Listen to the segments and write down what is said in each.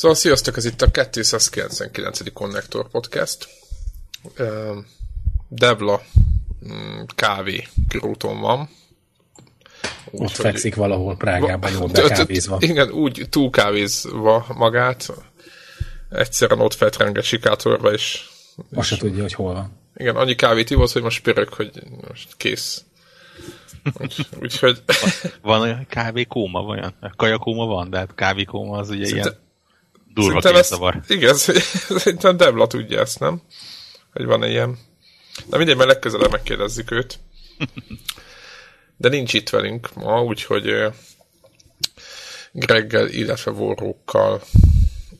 Szóval sziasztok, ez itt a 299. Connector Podcast. Devla mm, kávé körúton van. Úgy, Ott fekszik valahol Prágában jól bekávézva. Igen, úgy túlkávézva magát. Egyszerűen ott fetrenge sikátorba, és... Azt se tudja, hogy hol van. Igen, annyi kávét ivott, hogy most pörög, hogy most kész. Úgyhogy... Van olyan kávékóma, olyan? Kajakóma van, de hát kávékóma az ugye Szinte... ilyen Durva kézavar. Igen, szerintem Debla tudja ezt, nem? Hogy van ilyen. Na mindegy, mert legközelebb megkérdezzük őt. De nincs itt velünk ma, úgyhogy Greggel, illetve Vorrókkal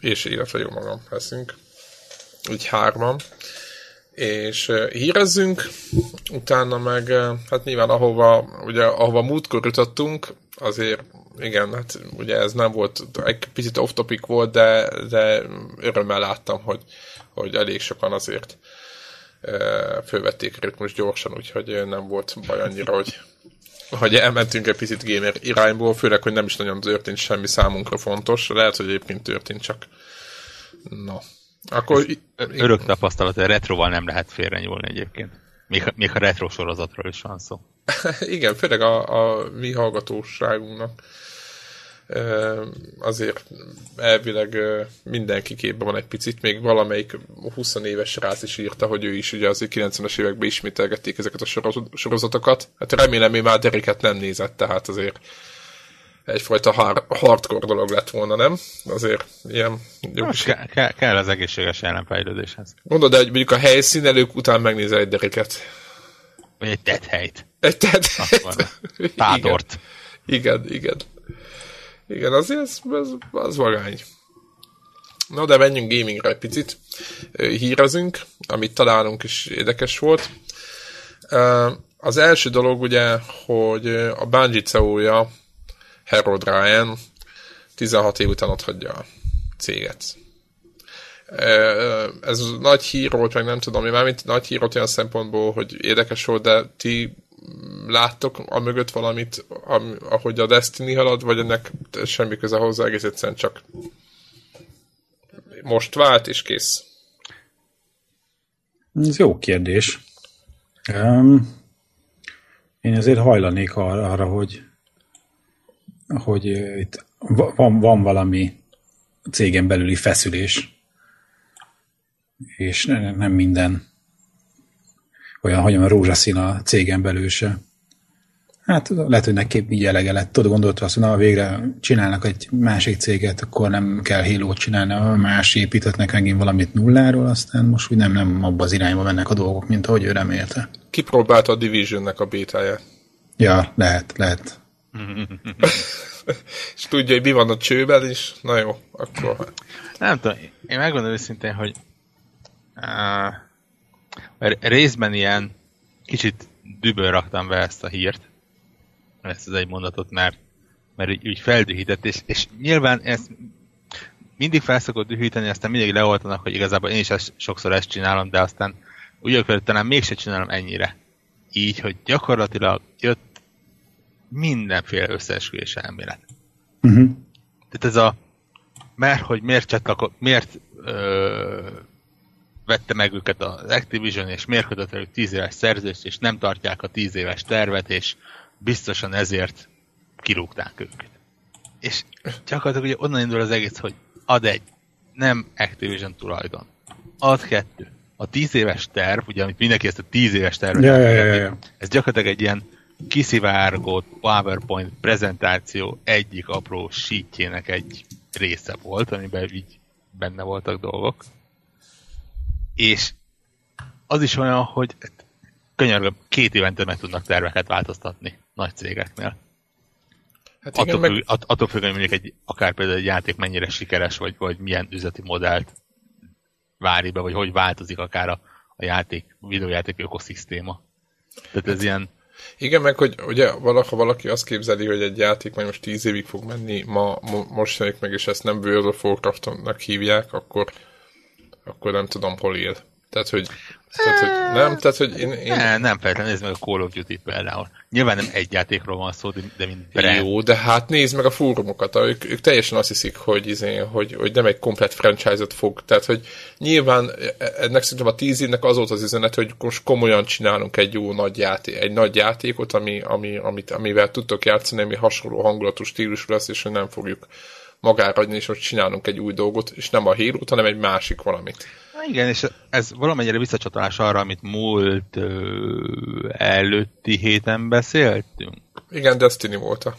és illetve jó magam leszünk. Úgy hárman. És hírezzünk, utána meg, hát nyilván ahova, ugye, ahova múltkor jutottunk, azért igen, hát ugye ez nem volt, egy picit off-topic volt, de, de örömmel láttam, hogy, hogy elég sokan azért fölvették a ritmus gyorsan, úgyhogy nem volt baj annyira, hogy, hogy elmentünk egy picit gamer irányból, főleg, hogy nem is nagyon történt semmi számunkra fontos. Lehet, hogy egyébként történt, csak no. Akkor, örök tapasztalat, hogy retroval nem lehet félrenyúlni egyébként. Még, még a retro sorozatról is van szó. Igen, főleg a, a mi hallgatóságunknak azért elvileg mindenki képben van egy picit, még valamelyik 20 éves rác is írta, hogy ő is ugye az 90-es években ismételgették ezeket a sorozatokat. Hát remélem, hogy már Deriket nem nézett, tehát azért egyfajta hardcore dolog lett volna, nem? Azért ilyen... Jó ke- ke- kell az egészséges ellenfejlődéshez. Mondod, de hogy mondjuk a helyszínelők után megnézel egy Deriket. Vagy egy tethelyt. Egy tethelyt. Tádort. Igen, igen. igen. Igen, azért ez, ez, az vagány. Na, de menjünk gamingre egy picit. Hírezünk, amit találunk is érdekes volt. Az első dolog ugye, hogy a Bungie CEO-ja Harold Ryan 16 év után ott hagyja a céget. Ez nagy hír volt, meg nem tudom, mi mármint nagy hír volt olyan szempontból, hogy érdekes volt, de ti láttok a mögött valamit, ahogy a Destiny halad, vagy ennek semmi köze hozzá, egész egyszerűen csak most vált, és kész? Ez jó kérdés. Um, én azért hajlanék arra, arra hogy, hogy itt van, van valami cégen belüli feszülés, és nem minden olyan, hogy a rózsaszín a cégen belül se. Hát lehet, hogy neki így elege lett. Tudod, gondolta azt, hogy na, végre csinálnak egy másik céget, akkor nem kell halo csinálni, más építetnek megint valamit nulláról, aztán most úgy nem, nem abba az irányba mennek a dolgok, mint ahogy ő remélte. Kipróbálta a Divisionnek a bétáját. Ja, lehet, lehet. És tudja, hogy mi van a csőben is? Na jó, akkor... Nem tudom, én megmondom őszintén, hogy uh, részben ilyen kicsit düböl raktam be ezt a hírt, ezt az egy mondatot, mert, mert úgy, úgy feldühített, és, és nyilván ezt mindig felszokott dühíteni, aztán mindig leoltanak, hogy igazából én is ezt, sokszor ezt csinálom, de aztán úgy hogy talán mégse csinálom ennyire. Így, hogy gyakorlatilag jött mindenféle összeesküvés elmélet. Uh-huh. Tehát ez a mert hogy miért csatlako, miért ö, vette meg őket az Activision, és miért kötött velük 10 éves szerződést, és nem tartják a 10 éves tervet, és biztosan ezért kirúgták őket. És gyakorlatilag ugye onnan indul az egész, hogy ad egy, nem Activision tulajdon. Ad kettő. A 10 éves terv, ugye amit mindenki ezt a 10 éves tervet ja, ja, ja, ja. ez gyakorlatilag egy ilyen kiszivárgott PowerPoint prezentáció egyik apró sítjének egy része volt, amiben így benne voltak dolgok és az is olyan, hogy könyörgöm, két évente meg tudnak terveket változtatni nagy cégeknél. Hát igen, attól, meg... függ, att, attól függ, hogy mondjuk egy, akár például egy játék mennyire sikeres, vagy, vagy milyen üzleti modellt várj be, vagy hogy változik akár a, a játék, videójáték ökoszisztéma. Tehát ez hát, ilyen... Igen, meg hogy ugye valaha valaki azt képzeli, hogy egy játék majd most tíz évig fog menni, ma, mo, most meg, és ezt nem World of Warcraft-nak hívják, akkor akkor nem tudom, hol él. Tehát, hogy, tehát, hogy nem, tehát, hogy én... én... Nem, nem feltétlenül, nézd meg a Call of Duty például. Nyilván nem egy játékról van szó, de mint brand. Jó, de hát nézd meg a fórumokat, ők, ők teljesen azt hiszik, hogy, izé, hogy, hogy nem egy komplet franchise-ot fog, tehát, hogy nyilván ennek szerintem a tíz évnek az volt az üzenet, hogy most komolyan csinálunk egy jó nagy játék, egy nagy játékot, ami, ami, amit, amivel tudtok játszani, ami hasonló hangulatú stílusú lesz, és hogy nem fogjuk magára és most csinálunk egy új dolgot, és nem a hírót, hanem egy másik valamit. Na igen, és ez valamennyire visszacsatolás arra, amit múlt ö, előtti héten beszéltünk. Igen, Destiny volt a.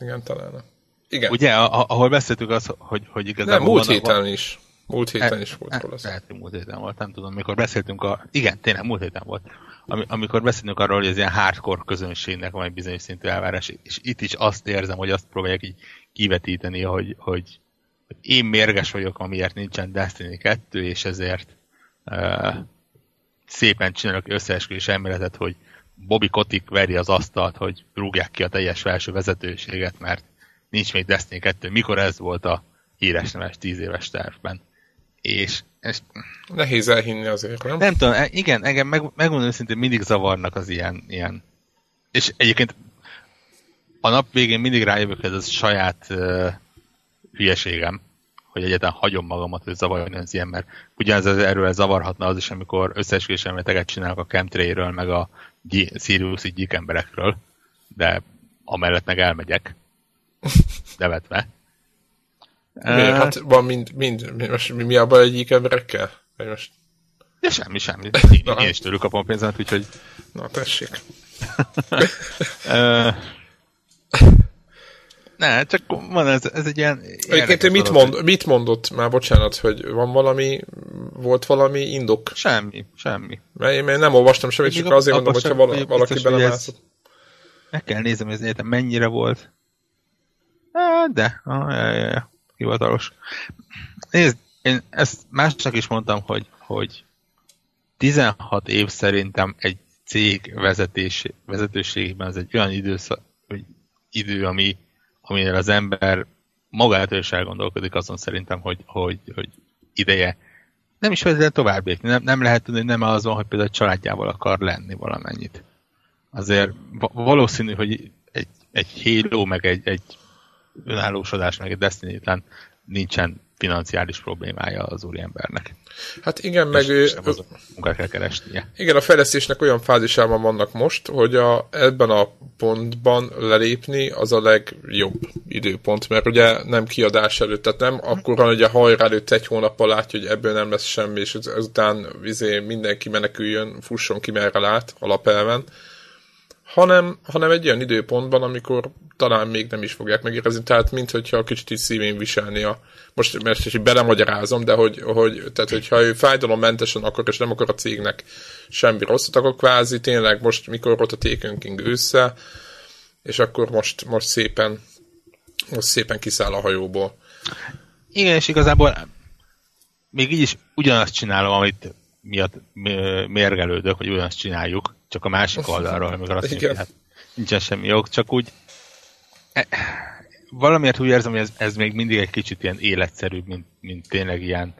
Igen, talán. Igen. Ugye, ahol beszéltük azt, hogy, hogy igazából... Nem, múlt héten van, is. Múlt héten e, is volt róla. Lehet, hogy múlt héten volt, nem tudom, mikor beszéltünk a... Igen, tényleg múlt héten volt. Am, amikor beszélünk arról, hogy ez ilyen hardcore közönségnek van egy bizonyos szintű elvárás, és itt is azt érzem, hogy azt próbálják így kivetíteni, hogy, hogy, hogy én mérges vagyok, amiért nincsen Destiny 2, és ezért uh, szépen csinálok összeesküvés elméletet, hogy Bobby Kotick veri az asztalt, hogy rúgják ki a teljes felső vezetőséget, mert nincs még Destiny 2. Mikor ez volt a híres neves 10 éves tervben? És ez... Nehéz elhinni azért, nem? Nem tudom, e, igen, engem meg, megmondom őszintén mindig zavarnak az ilyen, ilyen. És egyébként a nap végén mindig rájövök, hogy ez a saját uh, hülyeségem, hogy egyáltalán hagyom magamat, hogy zavarjon az ilyen, mert ugyanez az erről zavarhatna az is, amikor összeesküvés elméleteket csinálok a chemtray meg a Sirius gyík emberekről, de amellett meg elmegyek, nevetve. Mi, uh, hát van mind, mind, most mi, mi a baj egyik emberekkel? Vagy most... Ja, semmi, semmi. Én, én is tőlük kapom pénzemet, úgyhogy... Na, tessék. Ne, csak van ez, ez egy ilyen... Egyébként mit, mond, mit mondott már, bocsánat, hogy van valami, volt valami indok? Semmi, semmi. Mert én, én nem olvastam semmit, csak azért mondom, hogyha vala, valaki belemászott. Meg kell nézem, hogy ez mennyire volt. De, ah, ja, ja, ja, hivatalos. Nézd, én ezt másnak is mondtam, hogy, hogy 16 év szerintem egy cég vezetés, vezetőségében ez egy olyan időszak, idő, ami, aminél az ember magától is elgondolkodik azon szerintem, hogy, hogy, hogy ideje nem is vezet tovább lépni. Nem, nem lehet tudni, hogy nem az van, hogy például a családjával akar lenni valamennyit. Azért valószínű, hogy egy, egy Halo, meg egy, egy önállósodás, meg egy Destiny nincsen financiális problémája az úriembernek. Hát igen, meg ő... Munkát kell keresnie. Igen, a fejlesztésnek olyan fázisában vannak most, hogy a, ebben a pontban lelépni az a legjobb időpont, mert ugye nem kiadás előtt, tehát nem akkor van, hogy a hajrá előtt egy hónappal látja, hogy ebből nem lesz semmi, és ezután vizé mindenki meneküljön, fusson ki merre lát alapelven, hanem, hanem egy olyan időpontban, amikor talán még nem is fogják megérezni, tehát mint hogyha kicsit is szívén a, most mert is belemagyarázom, de hogy, hogy tehát, hogyha ő fájdalommentesen akar, és nem akar a cégnek semmi rosszat, akkor kvázi tényleg most, mikor volt a Taken King össze, és akkor most, most szépen most szépen kiszáll a hajóból. Igen, és igazából még így is ugyanazt csinálom, amit miatt mérgelődök, hogy ugyanazt csináljuk, csak a másik oldalról, amikor azt mondja, hát nincsen semmi jog, csak úgy. E, valamiért úgy érzem, hogy ez, ez még mindig egy kicsit ilyen életszerűbb, mint, mint tényleg ilyen,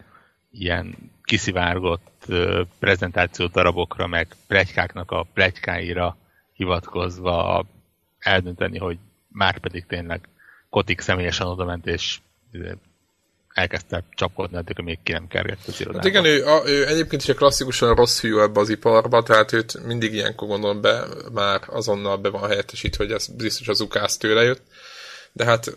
ilyen kiszivárgott uh, prezentáció darabokra, meg plegykáknak a plegykáira hivatkozva eldönteni, hogy már pedig tényleg Kotik személyesen odament, és elkezdte csapkodni, addig még ki nem kergett az irodába. Hát igen, ő, a, ő egyébként is egy klasszikusan rossz fiú ebbe az iparba, tehát őt mindig ilyenkor gondolom be, már azonnal be van helyettesítve, hogy ez biztos az ukász tőle jött. De hát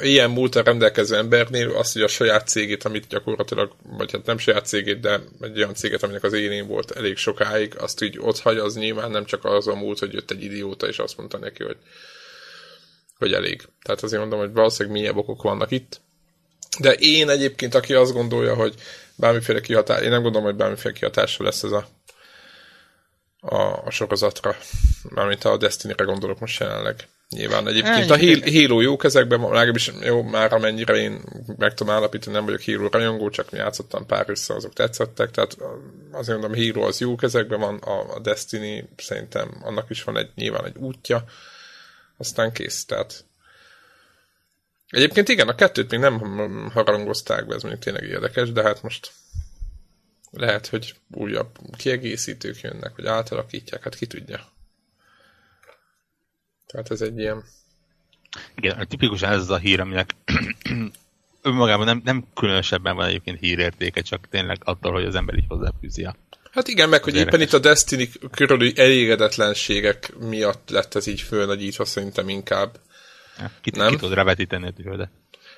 ilyen múltra rendelkező embernél az, hogy a saját cégét, amit gyakorlatilag, vagy hát nem saját cégét, de egy olyan céget, aminek az élén volt elég sokáig, azt így ott hagy, az nyilván nem csak az a múlt, hogy jött egy idióta, és azt mondta neki, hogy, hogy elég. Tehát azért mondom, hogy valószínűleg mélyebb okok vannak itt. De én egyébként, aki azt gondolja, hogy bármiféle kihatás, én nem gondolom, hogy bármiféle kihatása lesz ez a, a, a sorozatra, mármint a Destiny-re gondolok most jelenleg. Nyilván. Egyébként a Halo jó kezekben, legalábbis jó, már amennyire én meg tudom állapítani, nem vagyok Halo rajongó, csak mi játszottam pár össze, azok tetszettek, tehát azért mondom, Halo az jó kezekben van, a, a Destiny szerintem annak is van egy, nyilván egy útja, aztán kész, tehát Egyébként igen, a kettőt még nem harangozták be, ez mondjuk tényleg érdekes, de hát most lehet, hogy újabb kiegészítők jönnek, vagy átalakítják, hát ki tudja. Tehát ez egy ilyen... Igen, tipikusan ez a hír, aminek önmagában nem, nem különösebben van egyébként hírértéke, csak tényleg attól, hogy az ember így hozzáfűzi a Hát igen, meg hogy éppen itt a Destiny körüli elégedetlenségek miatt lett ez így fölnagyítva szerintem inkább. Ja, ki, nem? ki tudod revetíteni a tűrődet.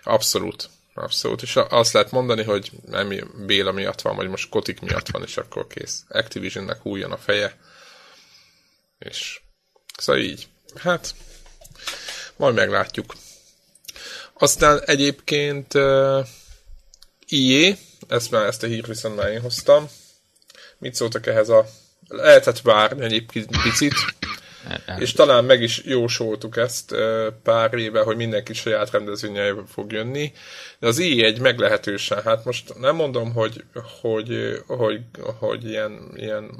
Abszolút. Abszolút. És azt lehet mondani, hogy nem Béla miatt van, vagy most Kotik miatt van, és akkor kész. Activisionnek hújjon a feje. És szóval így. Hát, majd meglátjuk. Aztán egyébként uh, IE, ezt, már, ezt a hírt viszont már én hoztam. Mit szóltak ehhez a... Lehetett várni egy picit, és talán meg is jósoltuk ezt pár éve, hogy mindenki saját rendezvénye fog jönni, de az i egy meglehetősen, hát most nem mondom, hogy, hogy, hogy, hogy ilyen, ilyen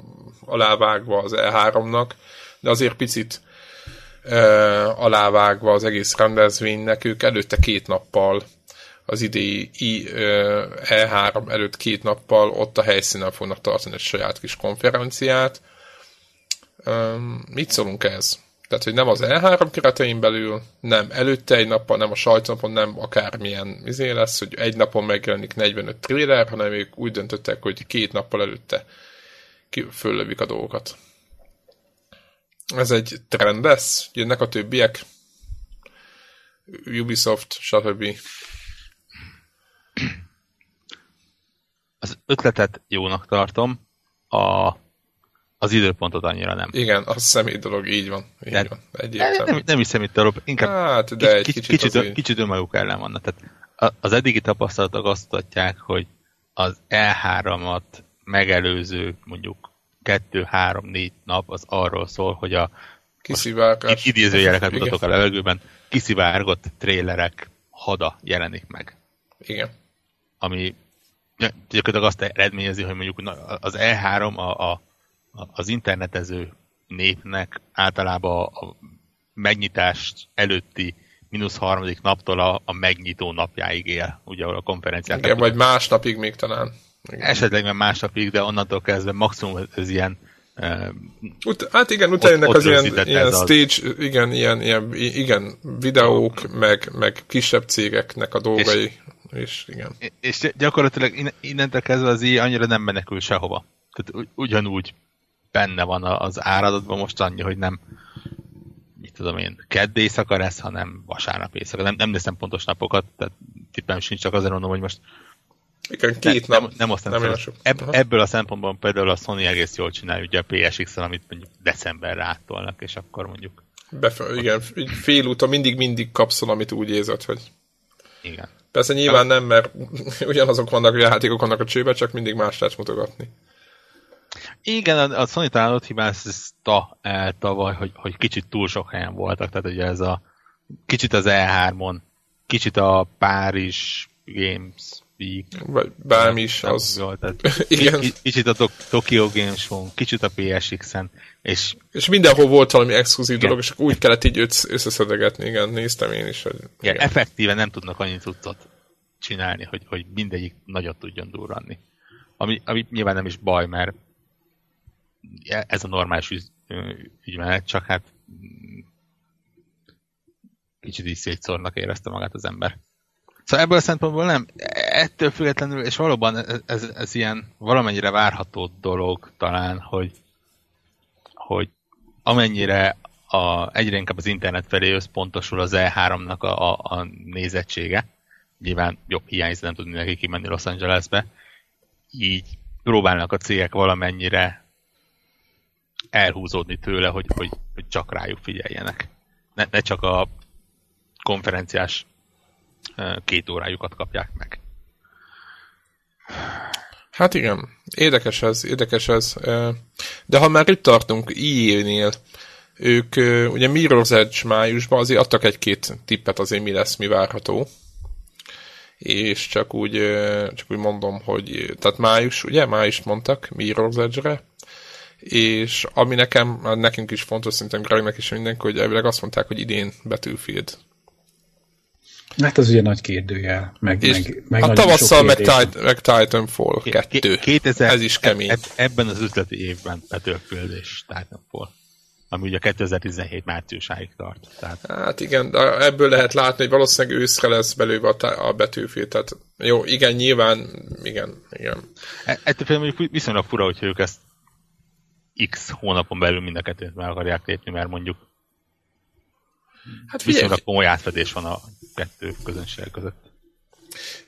alávágva az E3-nak, de azért picit alávágva az egész rendezvénynek, ők előtte két nappal az idei E3 előtt két nappal ott a helyszínen fognak tartani egy saját kis konferenciát. Mit szólunk ez? Tehát, hogy nem az E3 keretein belül, nem előtte egy nappal, nem a sajtónapon, nem akármilyen izé lesz, hogy egy napon megjelenik 45 trailer, hanem ők úgy döntöttek, hogy két nappal előtte föllövik a dolgokat. Ez egy trend lesz? Jönnek a többiek? Ubisoft, stb. Az ötletet jónak tartom, a, az időpontot annyira nem. Igen, az személy dolog, így van. Így de, van. Nem, nem is személy dolog, inkább hát, de egy kicsit, kicsit, azért... kicsit önmaguk ellen vannak. Tehát az eddigi tapasztalatok azt mutatják, hogy az E3-at megelőző mondjuk kettő, három, négy nap az arról szól, hogy a kiszivárgás. Idézőjeleket mutatok a levegőben, kiszivárgott trélerek hada jelenik meg. Igen. Ami gyakorlatilag azt eredményezi, hogy mondjuk az E3 a, a, az internetező népnek általában a megnyitást előtti mínusz harmadik naptól a, a megnyitó napjáig él, ugye a konferenciát. Igen, vagy másnapig még talán. Igen. Esetleg már másnapig, de onnantól kezdve maximum ez ilyen uh, Ut- hát igen, utána jönnek az ilyen, ilyen stage, az... igen, ilyen, ilyen, igen, videók, meg, meg kisebb cégeknek a dolgai, és, és igen. És gyakorlatilag innentől kezdve az így annyira nem menekül sehova. Tehát ugyanúgy benne van az áradatban most annyi, hogy nem mit tudom én, kedd éjszaka lesz, hanem vasárnap éjszaka. Nem, nem néztem pontos napokat, tehát tippem sincs, csak azért mondom, hogy most igen, két ne, nap. Nem, nem azt nem, nem Ebb, ebből a szempontból például a Sony egész jól csinálja, ugye a PSX-en, amit mondjuk decemberre áttolnak, és akkor mondjuk... Befe- igen, fél úton mindig-mindig kapsz amit úgy érzed, hogy... Igen. Persze nyilván nem, mert ugyanazok vannak a játékok vannak a csőbe, csak mindig más lehet mutogatni. Igen, a, Sony talán ott hibázta el tavaly, hogy, hogy kicsit túl sok helyen voltak, tehát ugye ez a kicsit az E3-on, kicsit a Párizs Games Week. Vagy bármi is az. Volt, tehát Igen. Kicsit a Tokyo Games Show, kicsit a PSX-en. És, és mindenhol volt valami exkluzív dolog, és úgy kellett így összeszedegetni, igen, néztem én is. Hogy, igen. igen. effektíve nem tudnak annyit tudtot csinálni, hogy, hogy mindegyik nagyot tudjon durranni. Ami, ami nyilván nem is baj, mert ez a normális ügy, ügymenet, csak hát kicsit is szétszórnak érezte magát az ember. Szóval ebből a szempontból nem, ettől függetlenül, és valóban ez, ez, ez ilyen valamennyire várható dolog talán, hogy, hogy amennyire a, egyre inkább az internet felé összpontosul az E3-nak a, a, a nézettsége, nyilván jobb hiányzik, nem tudni neki kimenni Los Angelesbe, így próbálnak a cégek valamennyire elhúzódni tőle, hogy, hogy, hogy csak rájuk figyeljenek. Ne, ne csak a konferenciás két órájukat kapják meg. Hát igen, érdekes ez, érdekes ez. De ha már itt tartunk EA-nél, ők ugye Mirror's Edge májusban azért adtak egy-két tippet azért mi lesz, mi várható. És csak úgy, csak úgy mondom, hogy tehát május, ugye, május mondtak Mirror's Edge-re, és ami nekem, nekünk is fontos, szerintem Gregnek is mindenki, hogy elvileg azt mondták, hogy idén Battlefield Hát az ugye nagy kérdőjel, meg, És meg, meg a tavasszal meg, kérdés. Tit- meg Titanfall 2. 2000, Ez is kemény. eb- ebben az üzleti évben Battlefield és Titanfall. Ami ugye 2017 márciusáig tart. Tehát Hát igen, de ebből lehet látni, hogy valószínűleg őszre lesz belőle a, a betűfél. Tehát jó, igen, nyilván, igen, igen. E- Ettől például mondjuk viszonylag fura, hogyha ők ezt x hónapon belül mind a kettőt meg akarják lépni, mert mondjuk Hát figyelj, viszonylag komoly átfedés van a kettő közönség között.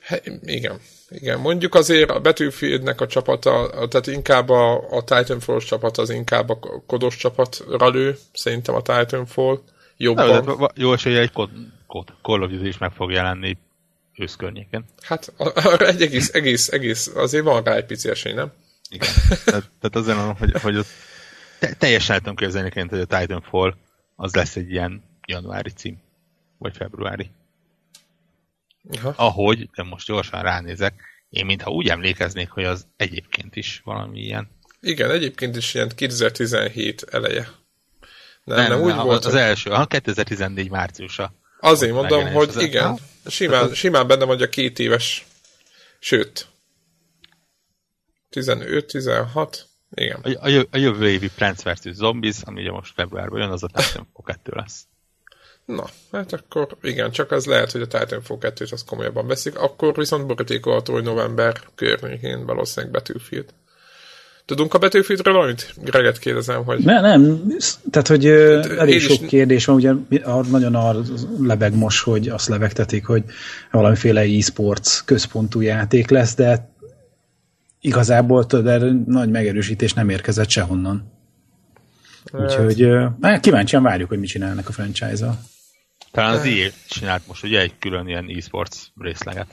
he- igen, igen. Mondjuk azért a Battlefieldnek a csapata, tehát inkább a, a Titanfall csapat az inkább a kodos csapatra lő, szerintem a Titanfall jobban. de va- jó esélye egy kod, kod, Call of Duty is meg fog jelenni ősz környéken. Hát arra egy egész, egész, egész, azért van rá egy pici esély, nem? Igen. tehát, tehát azért mondom, hogy, hogy ott te, teljesen el tudom képzelni, hogy a Titanfall az lesz egy ilyen januári cím. Vagy februári. Aha. Ahogy, de most gyorsan ránézek, én mintha úgy emlékeznék, hogy az egyébként is valami ilyen. Igen, egyébként is ilyen 2017 eleje. Nem, nem, nem úgy az, volt. Az első, a 2014 márciusa. Azért mondom, hogy az- igen, Ha? simán, simán benne vagy a két éves, sőt, 15-16, igen. A, a, jö- a jövő évi Plants vs. Zombies, ami ugye most februárban jön, az a Titanfall 2 lesz. Na, hát akkor igen, csak az lehet, hogy a Titanfall 2-t azt komolyabban veszik, akkor viszont borítékolható, hogy november környékén valószínűleg Battlefield. Tudunk a Battlefieldről valamit? Greget kérdezem, hogy... Ne, nem, tehát, hogy ö, elég én is- sok kérdés van, ugye nagyon a lebeg most, hogy azt lebegtetik, hogy valamiféle e-sports központú játék lesz, de igazából tudod, erre nagy megerősítés nem érkezett sehonnan. Úgyhogy ö, hát kíváncsian várjuk, hogy mit csinálnak a franchise-al. Talán az EA csinált most ugye egy külön ilyen e-sports részleget.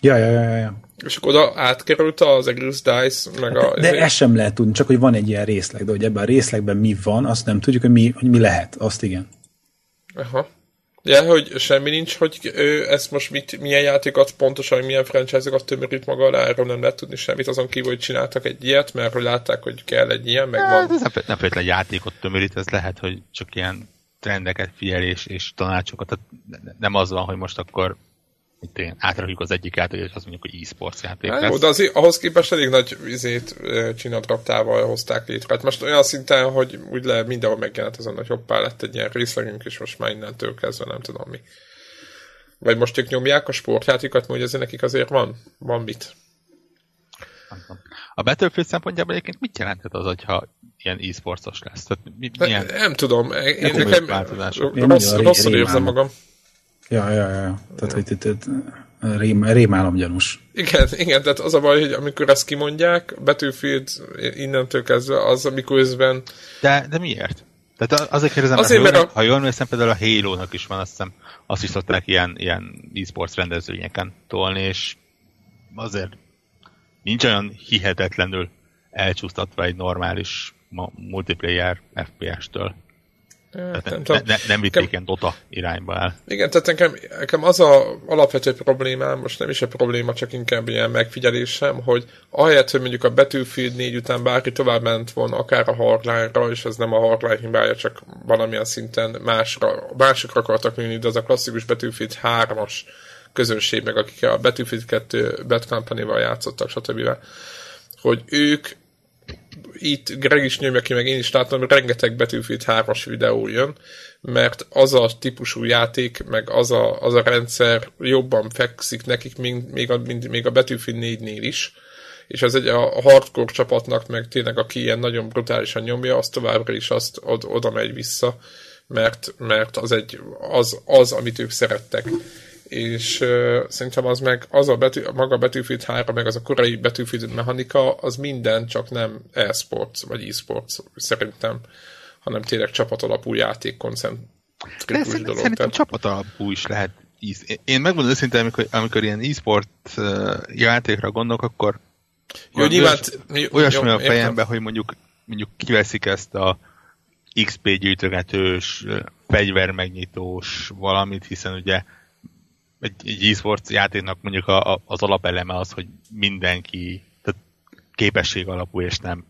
Ja, ja, ja, ja. És akkor oda átkerült az Egris Dice, meg a... De ezt sem lehet tudni, csak hogy van egy ilyen részleg, de hogy ebben a részlegben mi van, azt nem tudjuk, hogy mi, hogy mi lehet, azt igen. Aha. Ja, hogy semmi nincs, hogy ő ezt most mit, milyen játékokat pontosan, milyen franchise-okat tömörít maga alá, erről nem lehet tudni semmit, azon kívül, hogy csináltak egy ilyet, mert hogy látták, hogy kell egy ilyen, meg Hát van. ez nem, nem feltétlenül játékot tömörít, ez lehet, hogy csak ilyen trendeket figyelés és tanácsokat. Tehát ne- ne- nem az van, hogy most akkor én átrakjuk az egyik játékot, és azt mondjuk, hogy e-sports játék Hát jó, de azért, ahhoz képest elég nagy izét ö, csinadraptával hozták létre. Hát most olyan szinten, hogy úgy le mindenhol megjelent azon, hogy hoppá lett egy ilyen részlegünk, és most már innentől kezdve nem tudom mi. Vagy most ők nyomják a sportjátékokat, mert azért nekik azért van, van mit. Nem. A Battlefield szempontjából egyébként mit jelenthet az, hogyha ilyen e-sportos lesz? Tehát mi, De, milyen, nem tudom, én komoly nekem. Én rossz, rosszul érzem magam. Ja, ja, ja. Tehát, hogy itt, itt, rém, rémálom gyanús. Igen, igen, tehát az a baj, hogy amikor ezt kimondják, Battlefield innentől kezdve az, amikor közben de, de miért? Tehát a- azért kérdezem, Azért, mert, mert ha, jól- ha jól emlékszem, például a Halo-nak is van, azt hiszem, azt is szokták ilyen, ilyen e-sports rendezvényeken tolni, és azért nincs olyan hihetetlenül elcsúsztatva egy normális multiplayer FPS-től. Tehát nem tudom. ne, ne, nem vitték ilyen Dota irányba el. Igen, tehát nekem, nekem az a alapvető problémám, most nem is a probléma, csak inkább ilyen megfigyelésem, hogy ahelyett, hogy mondjuk a Battlefield 4 után bárki tovább ment volna, akár a Hardline-ra, és ez nem a Hardline hibája, csak valamilyen szinten másra, másokra akartak nőni, de az a klasszikus Battlefield 3-as közönség, meg akik a Battlefield 2 Bad Company-val játszottak, stb. hogy ők itt Greg is nyomja ki, meg én is látom, hogy rengeteg Battlefield 3-as videó jön, mert az a típusú játék, meg az a, az a rendszer jobban fekszik nekik, mint még a, mint, még a Battlefield 4-nél is, és ez egy a hardcore csapatnak, meg tényleg aki ilyen nagyon brutálisan nyomja, az továbbra is azt od, oda megy vissza, mert, mert az, egy, az, az, amit ők szerettek és uh, szerintem az meg az a betű, maga a Battlefield 3, meg az a korai Battlefield mechanika, az minden csak nem e-sports, vagy e-sports szerintem, hanem tényleg csapatalapú játék koncentrikus dolog. szerintem Tehát, csapatalapú is lehet. Én megmondom őszintén, amikor, amikor ilyen e-sport játékra gondolok, akkor jó, nyilván... olyas, olyasmi a értem. fejemben, hogy mondjuk, mondjuk kiveszik ezt a XP gyűjtögetős, fegyvermegnyitós valamit, hiszen ugye egy, egy e-sports játéknak mondjuk a, a, az alapeleme az, hogy mindenki tehát képesség alapú és nem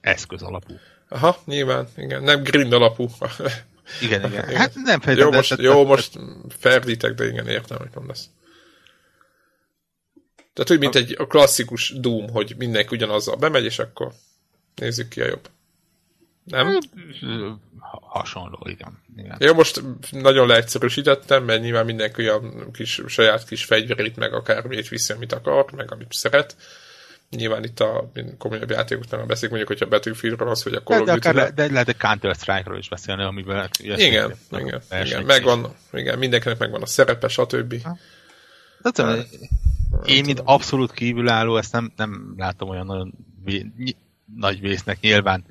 eszköz alapú. Aha, nyilván, igen. Nem grind alapú. Igen, igen. Hát nem fejtem, jó, most, jó, most ferdítek, de igen, értem, hogy mondasz. Tehát úgy, mint egy klasszikus Doom, hogy mindenki ugyanazzal bemegy, és akkor nézzük ki a jobb. Nem? Hát, hasonló, igen. igen. Jó, most nagyon leegyszerűsítettem, mert nyilván mindenki olyan kis, saját kis fegyverét, meg akármit viszi, amit akar, meg amit szeret. Nyilván itt a komolyabb játékoknál beszélünk, mondjuk, hogyha Battlefieldről az, hogy a Call de, of Duty... De, de lehet egy Counter-Strike-ról is beszélni, amiben... Igen, igen, igen, igen, megvan, igen, mindenkinek megvan a szerepe, stb. Hát, én, mint abszolút kívülálló, ezt nem, nem látom olyan nagyon vé, ny, nagy vésznek. Nyilván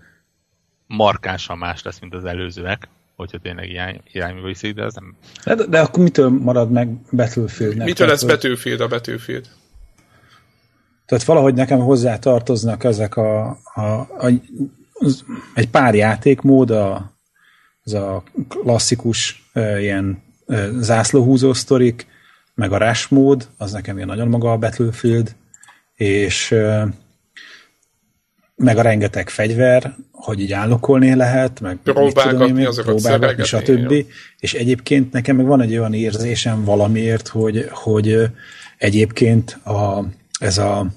markánsan más lesz, mint az előzőek, hogyha tényleg irány, irányba viszik, de ez nem... De, de akkor mitől marad meg Battlefield? Mitől lesz Battlefield a Battlefield? Tehát valahogy nekem hozzá tartoznak ezek a, a, a az, egy pár játékmód, a, az a klasszikus e, ilyen e, zászlóhúzó sztorik, meg a rush mód, az nekem ilyen nagyon maga a Battlefield, és e, meg a rengeteg fegyver, hogy így állokolni lehet, meg próbálgatni, azokat próbálgatni, stb. Jó. És egyébként nekem meg van egy olyan érzésem valamiért, hogy, hogy egyébként a, ez a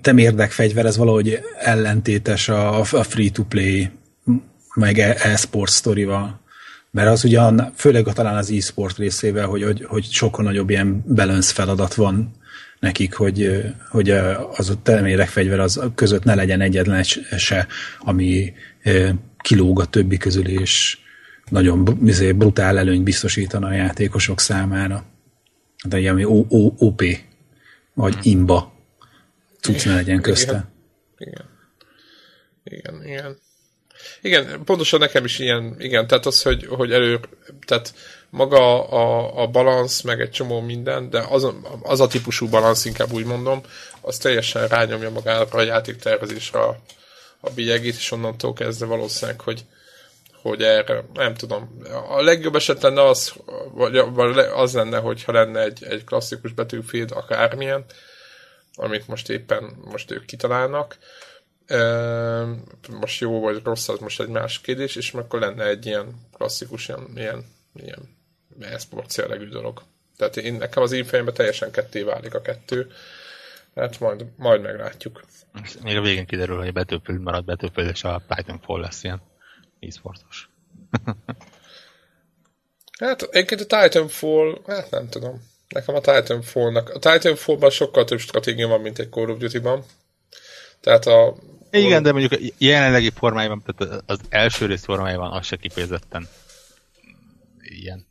temérdek fegyver, ez valahogy ellentétes a, a free-to-play meg e, e-sport sztorival. Mert az ugyan, főleg talán az e-sport részével, hogy, hogy, hogy sokkal nagyobb ilyen balance feladat van nekik, hogy, hogy az a temérdek fegyver az között ne legyen egyetlen se, ami kilóg a többi közül, és nagyon izé, brutál előny biztosítana a játékosok számára. De ilyen, ami OP vagy imba cucc ne legyen közte. Igen. Igen, igen. Igen, pontosan nekem is ilyen, igen, tehát az, hogy, hogy elő, tehát maga a, a balansz, meg egy csomó minden, de az, az a típusú balansz, inkább úgy mondom, az teljesen rányomja magára a játéktervezésre a, a bélyegét, és onnantól kezdve valószínűleg, hogy, hogy erre, nem tudom, a legjobb eset lenne az, vagy az lenne, hogyha lenne egy, egy klasszikus betűfield, akármilyen, amit most éppen most ők kitalálnak, most jó vagy rossz, az most egy más kérdés, és akkor lenne egy ilyen klasszikus, ilyen, ilyen, ilyen e-sport jellegű dolog. Tehát én, nekem az én fejemben teljesen ketté válik a kettő, hát majd, majd meglátjuk. Még a végén kiderül, hogy a Battlefield marad Battlefield, és a Titanfall lesz ilyen e-sportos. hát egyébként a Titanfall, hát nem tudom. Nekem a Titanfall-nak, a Titanfall-ban sokkal több stratégia van, mint egy Call of Duty-ban. Tehát a... Igen, de mondjuk jelenlegi formájában, tehát az első rész formájában az se kifejezetten ilyen.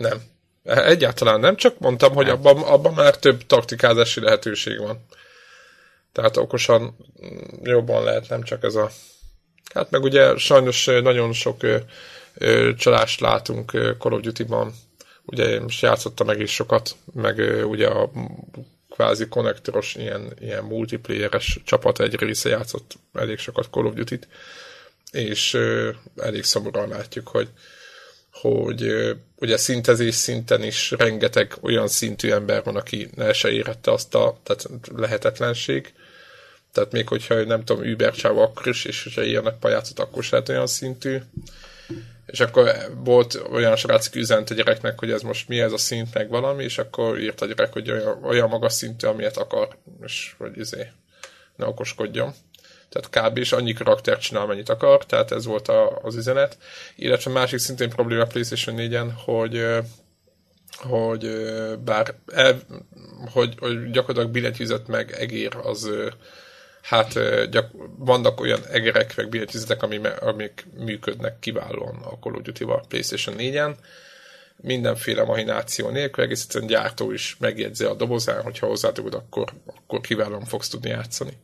Nem. Egyáltalán nem, csak mondtam, hogy abban, abban már több taktikázási lehetőség van. Tehát okosan jobban lehet, nem csak ez a Hát meg ugye sajnos nagyon sok ö, ö, csalást látunk ö, Call of Duty-ban. Ugye én most játszottam meg is sokat, meg ö, ugye a kvázi konnektoros ilyen, ilyen multiplayeres csapat egy része játszott elég sokat Call of Duty-t, és ö, elég szomorúan látjuk, hogy hogy ugye szintezés szinten is rengeteg olyan szintű ember van, aki ne se érette azt a tehát lehetetlenség, tehát még hogyha nem tudom, Uber csáv akkor is, és hogyha ilyenek pajátszot, akkor is lehet olyan szintű. És akkor volt olyan srác, aki üzent a gyereknek, hogy ez most mi ez a szint, meg valami, és akkor írt a gyerek, hogy olyan, olyan magas szintű, amilyet akar, és hogy izé, ne okoskodjon. Tehát kb. is annyi karaktert csinál, mennyit akar, tehát ez volt a, az üzenet. Illetve másik szintén probléma a PlayStation 4-en, hogy hogy bár el, hogy, hogy gyakorlatilag billentyűzet meg egér az hát gyak, vannak olyan egerek, meg billentyűzetek, amik, amik működnek kiválóan a Call of Duty-val PlayStation 4-en. Mindenféle mahináció nélkül, egész egyszerűen gyártó is megjegyzi a dobozán, hogyha hozzádugod, akkor, akkor kiválóan fogsz tudni játszani.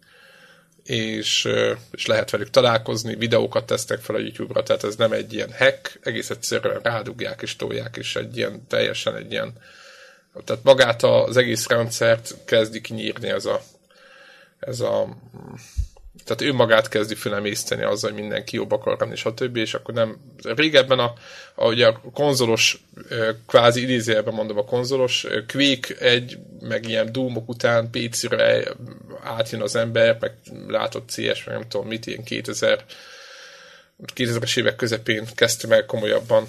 És, és lehet velük találkozni, videókat tesznek fel a YouTube-ra, tehát ez nem egy ilyen hack, egész egyszerűen rádugják és tolják, és egy ilyen, teljesen egy ilyen, tehát magát az egész rendszert kezdi kinyírni ez a, ez a tehát ő magát kezdi fülemészteni azzal, hogy mindenki jobb akar lenni, stb. És akkor nem, régebben a, ahogy a konzolos, kvázi idézőjelben mondom a konzolos, Quake egy, meg ilyen Doomok után PC-re átjön az ember, meg látott CS, meg nem tudom mit, ilyen 2000 2000-es évek közepén kezdte meg komolyabban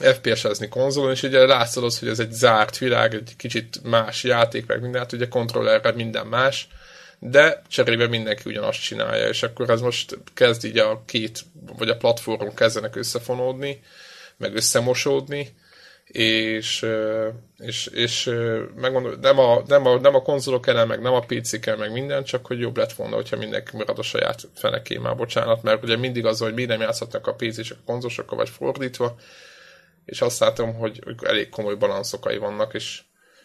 FPS-ezni konzolon, és ugye látszol az, hogy ez egy zárt világ, egy kicsit más játék, meg minden, hát ugye kontrollerre minden más, de cserébe mindenki ugyanazt csinálja, és akkor ez most kezd így a két, vagy a platformon kezdenek összefonódni, meg összemosódni, és, és, és megmondom, nem a, nem, a, nem a konzolok ellen, meg nem a pc kell, meg minden, csak hogy jobb lett volna, hogyha mindenki marad a saját feneké, már bocsánat, mert ugye mindig az, hogy mi nem játszhatnak a pc és a konzolosokkal, vagy fordítva, és azt látom, hogy elég komoly balanszokai vannak, és,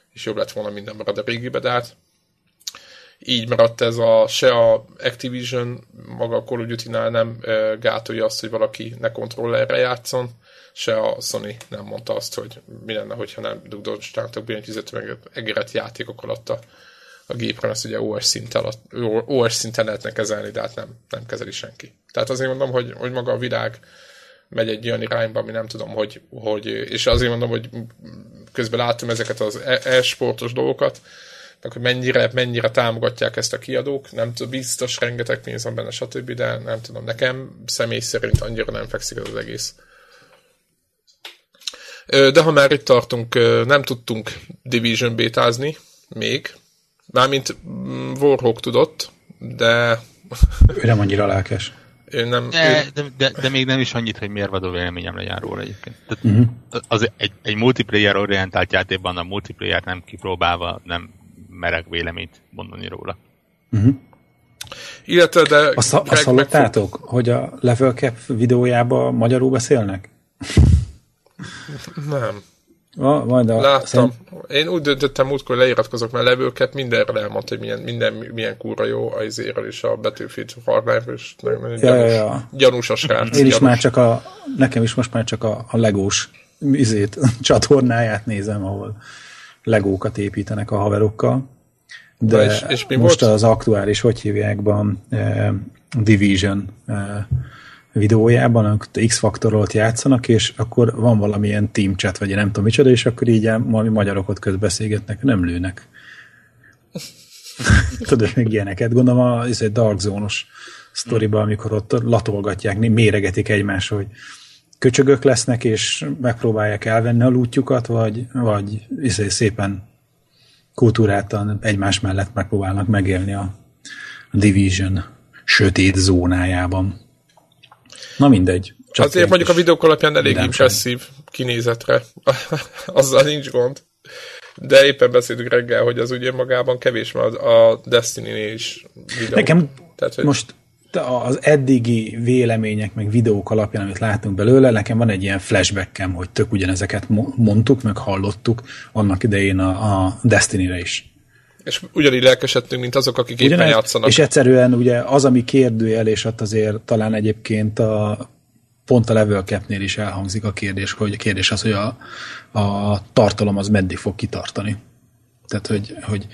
és jobb lett volna minden marad a régibe, de hát így maradt ez a, se a Activision, maga a Call of Duty-nál nem gátolja azt, hogy valaki ne kontrollerre játszon, se a Sony nem mondta azt, hogy mi lenne, hogyha nem dugdostátok billentyűzetű egeret játékok alatt a, a gépre, ezt ugye OS szinten, OS szinten lehetne kezelni, de hát nem, nem kezeli senki. Tehát azért mondom, hogy, hogy maga a világ megy egy olyan irányba, ami nem tudom, hogy, hogy és azért mondom, hogy közben látom ezeket az e- e-sportos dolgokat, hogy mennyire, mennyire támogatják ezt a kiadók, nem tudom, biztos rengeteg pénz van benne, stb., de nem tudom, nekem személy szerint annyira nem fekszik ez az egész. De ha már itt tartunk, nem tudtunk Division bétázni még, mármint mm, Warhawk tudott, de... Ő nem annyira lelkes. Ő nem, de, ő... de, de, de, még nem is annyit, hogy mérvadó véleményem legyen róla egyébként. Tehát uh-huh. az egy, egy multiplayer orientált játékban a multiplayer nem kipróbálva nem merek véleményt mondani róla. Uh-huh. Illetve, de... Azt, azt hallottátok, megfog... hogy a Level Cap videójában magyarul beszélnek? Nem. Va, majd a, Láttam. Szerint... Én úgy döntöttem múltkor, hogy leiratkozok, mert levőket mindenre elmondta, hogy milyen, minden, milyen kúra jó a izéről és a Battlefield Hardline, és nagyon, nagyon ja, gyanús, ja, ja. gyanús a srác. Én is gyanús. már csak a, nekem is most már csak a, a legós izét, csatornáját nézem, ahol legókat építenek a haverokkal. De és, és mi most volt? az aktuális, hogy hívjákban, eh, Division eh, videójában, amikor X-faktorolt játszanak, és akkor van valamilyen team chat, vagy nem tudom micsoda, és akkor így valami magyarokat közbeszélgetnek, nem lőnek. Tudod, még ilyeneket. Gondolom ez egy Dark Zone-os sztoriban, amikor ott latolgatják, méregetik egymás, hogy köcsögök lesznek, és megpróbálják elvenni a lútjukat, vagy, vagy izé szépen kultúrátan egymás mellett megpróbálnak megélni a, a Division sötét zónájában. Na mindegy. Csak Azért mondjuk a videók alapján elég impresszív kinézetre. Azzal nincs gond. De éppen beszéltük reggel, hogy az ugye magában kevés, mert a destiny is videó. Nekem Tehát, hogy... most az eddigi vélemények, meg videók alapján, amit látunk belőle, nekem van egy ilyen flashbackem, hogy tök ugyanezeket mondtuk, meg hallottuk annak idején a, a Destiny-re is. És ugyanígy lelkesedtünk, mint azok, akik Ugyanez, éppen játszanak. És egyszerűen ugye az, ami kérdőjel, és ott azért talán egyébként a, pont a level capnél is elhangzik a kérdés, hogy a kérdés az, hogy a, a tartalom az meddig fog kitartani. Tehát, hogy, hogy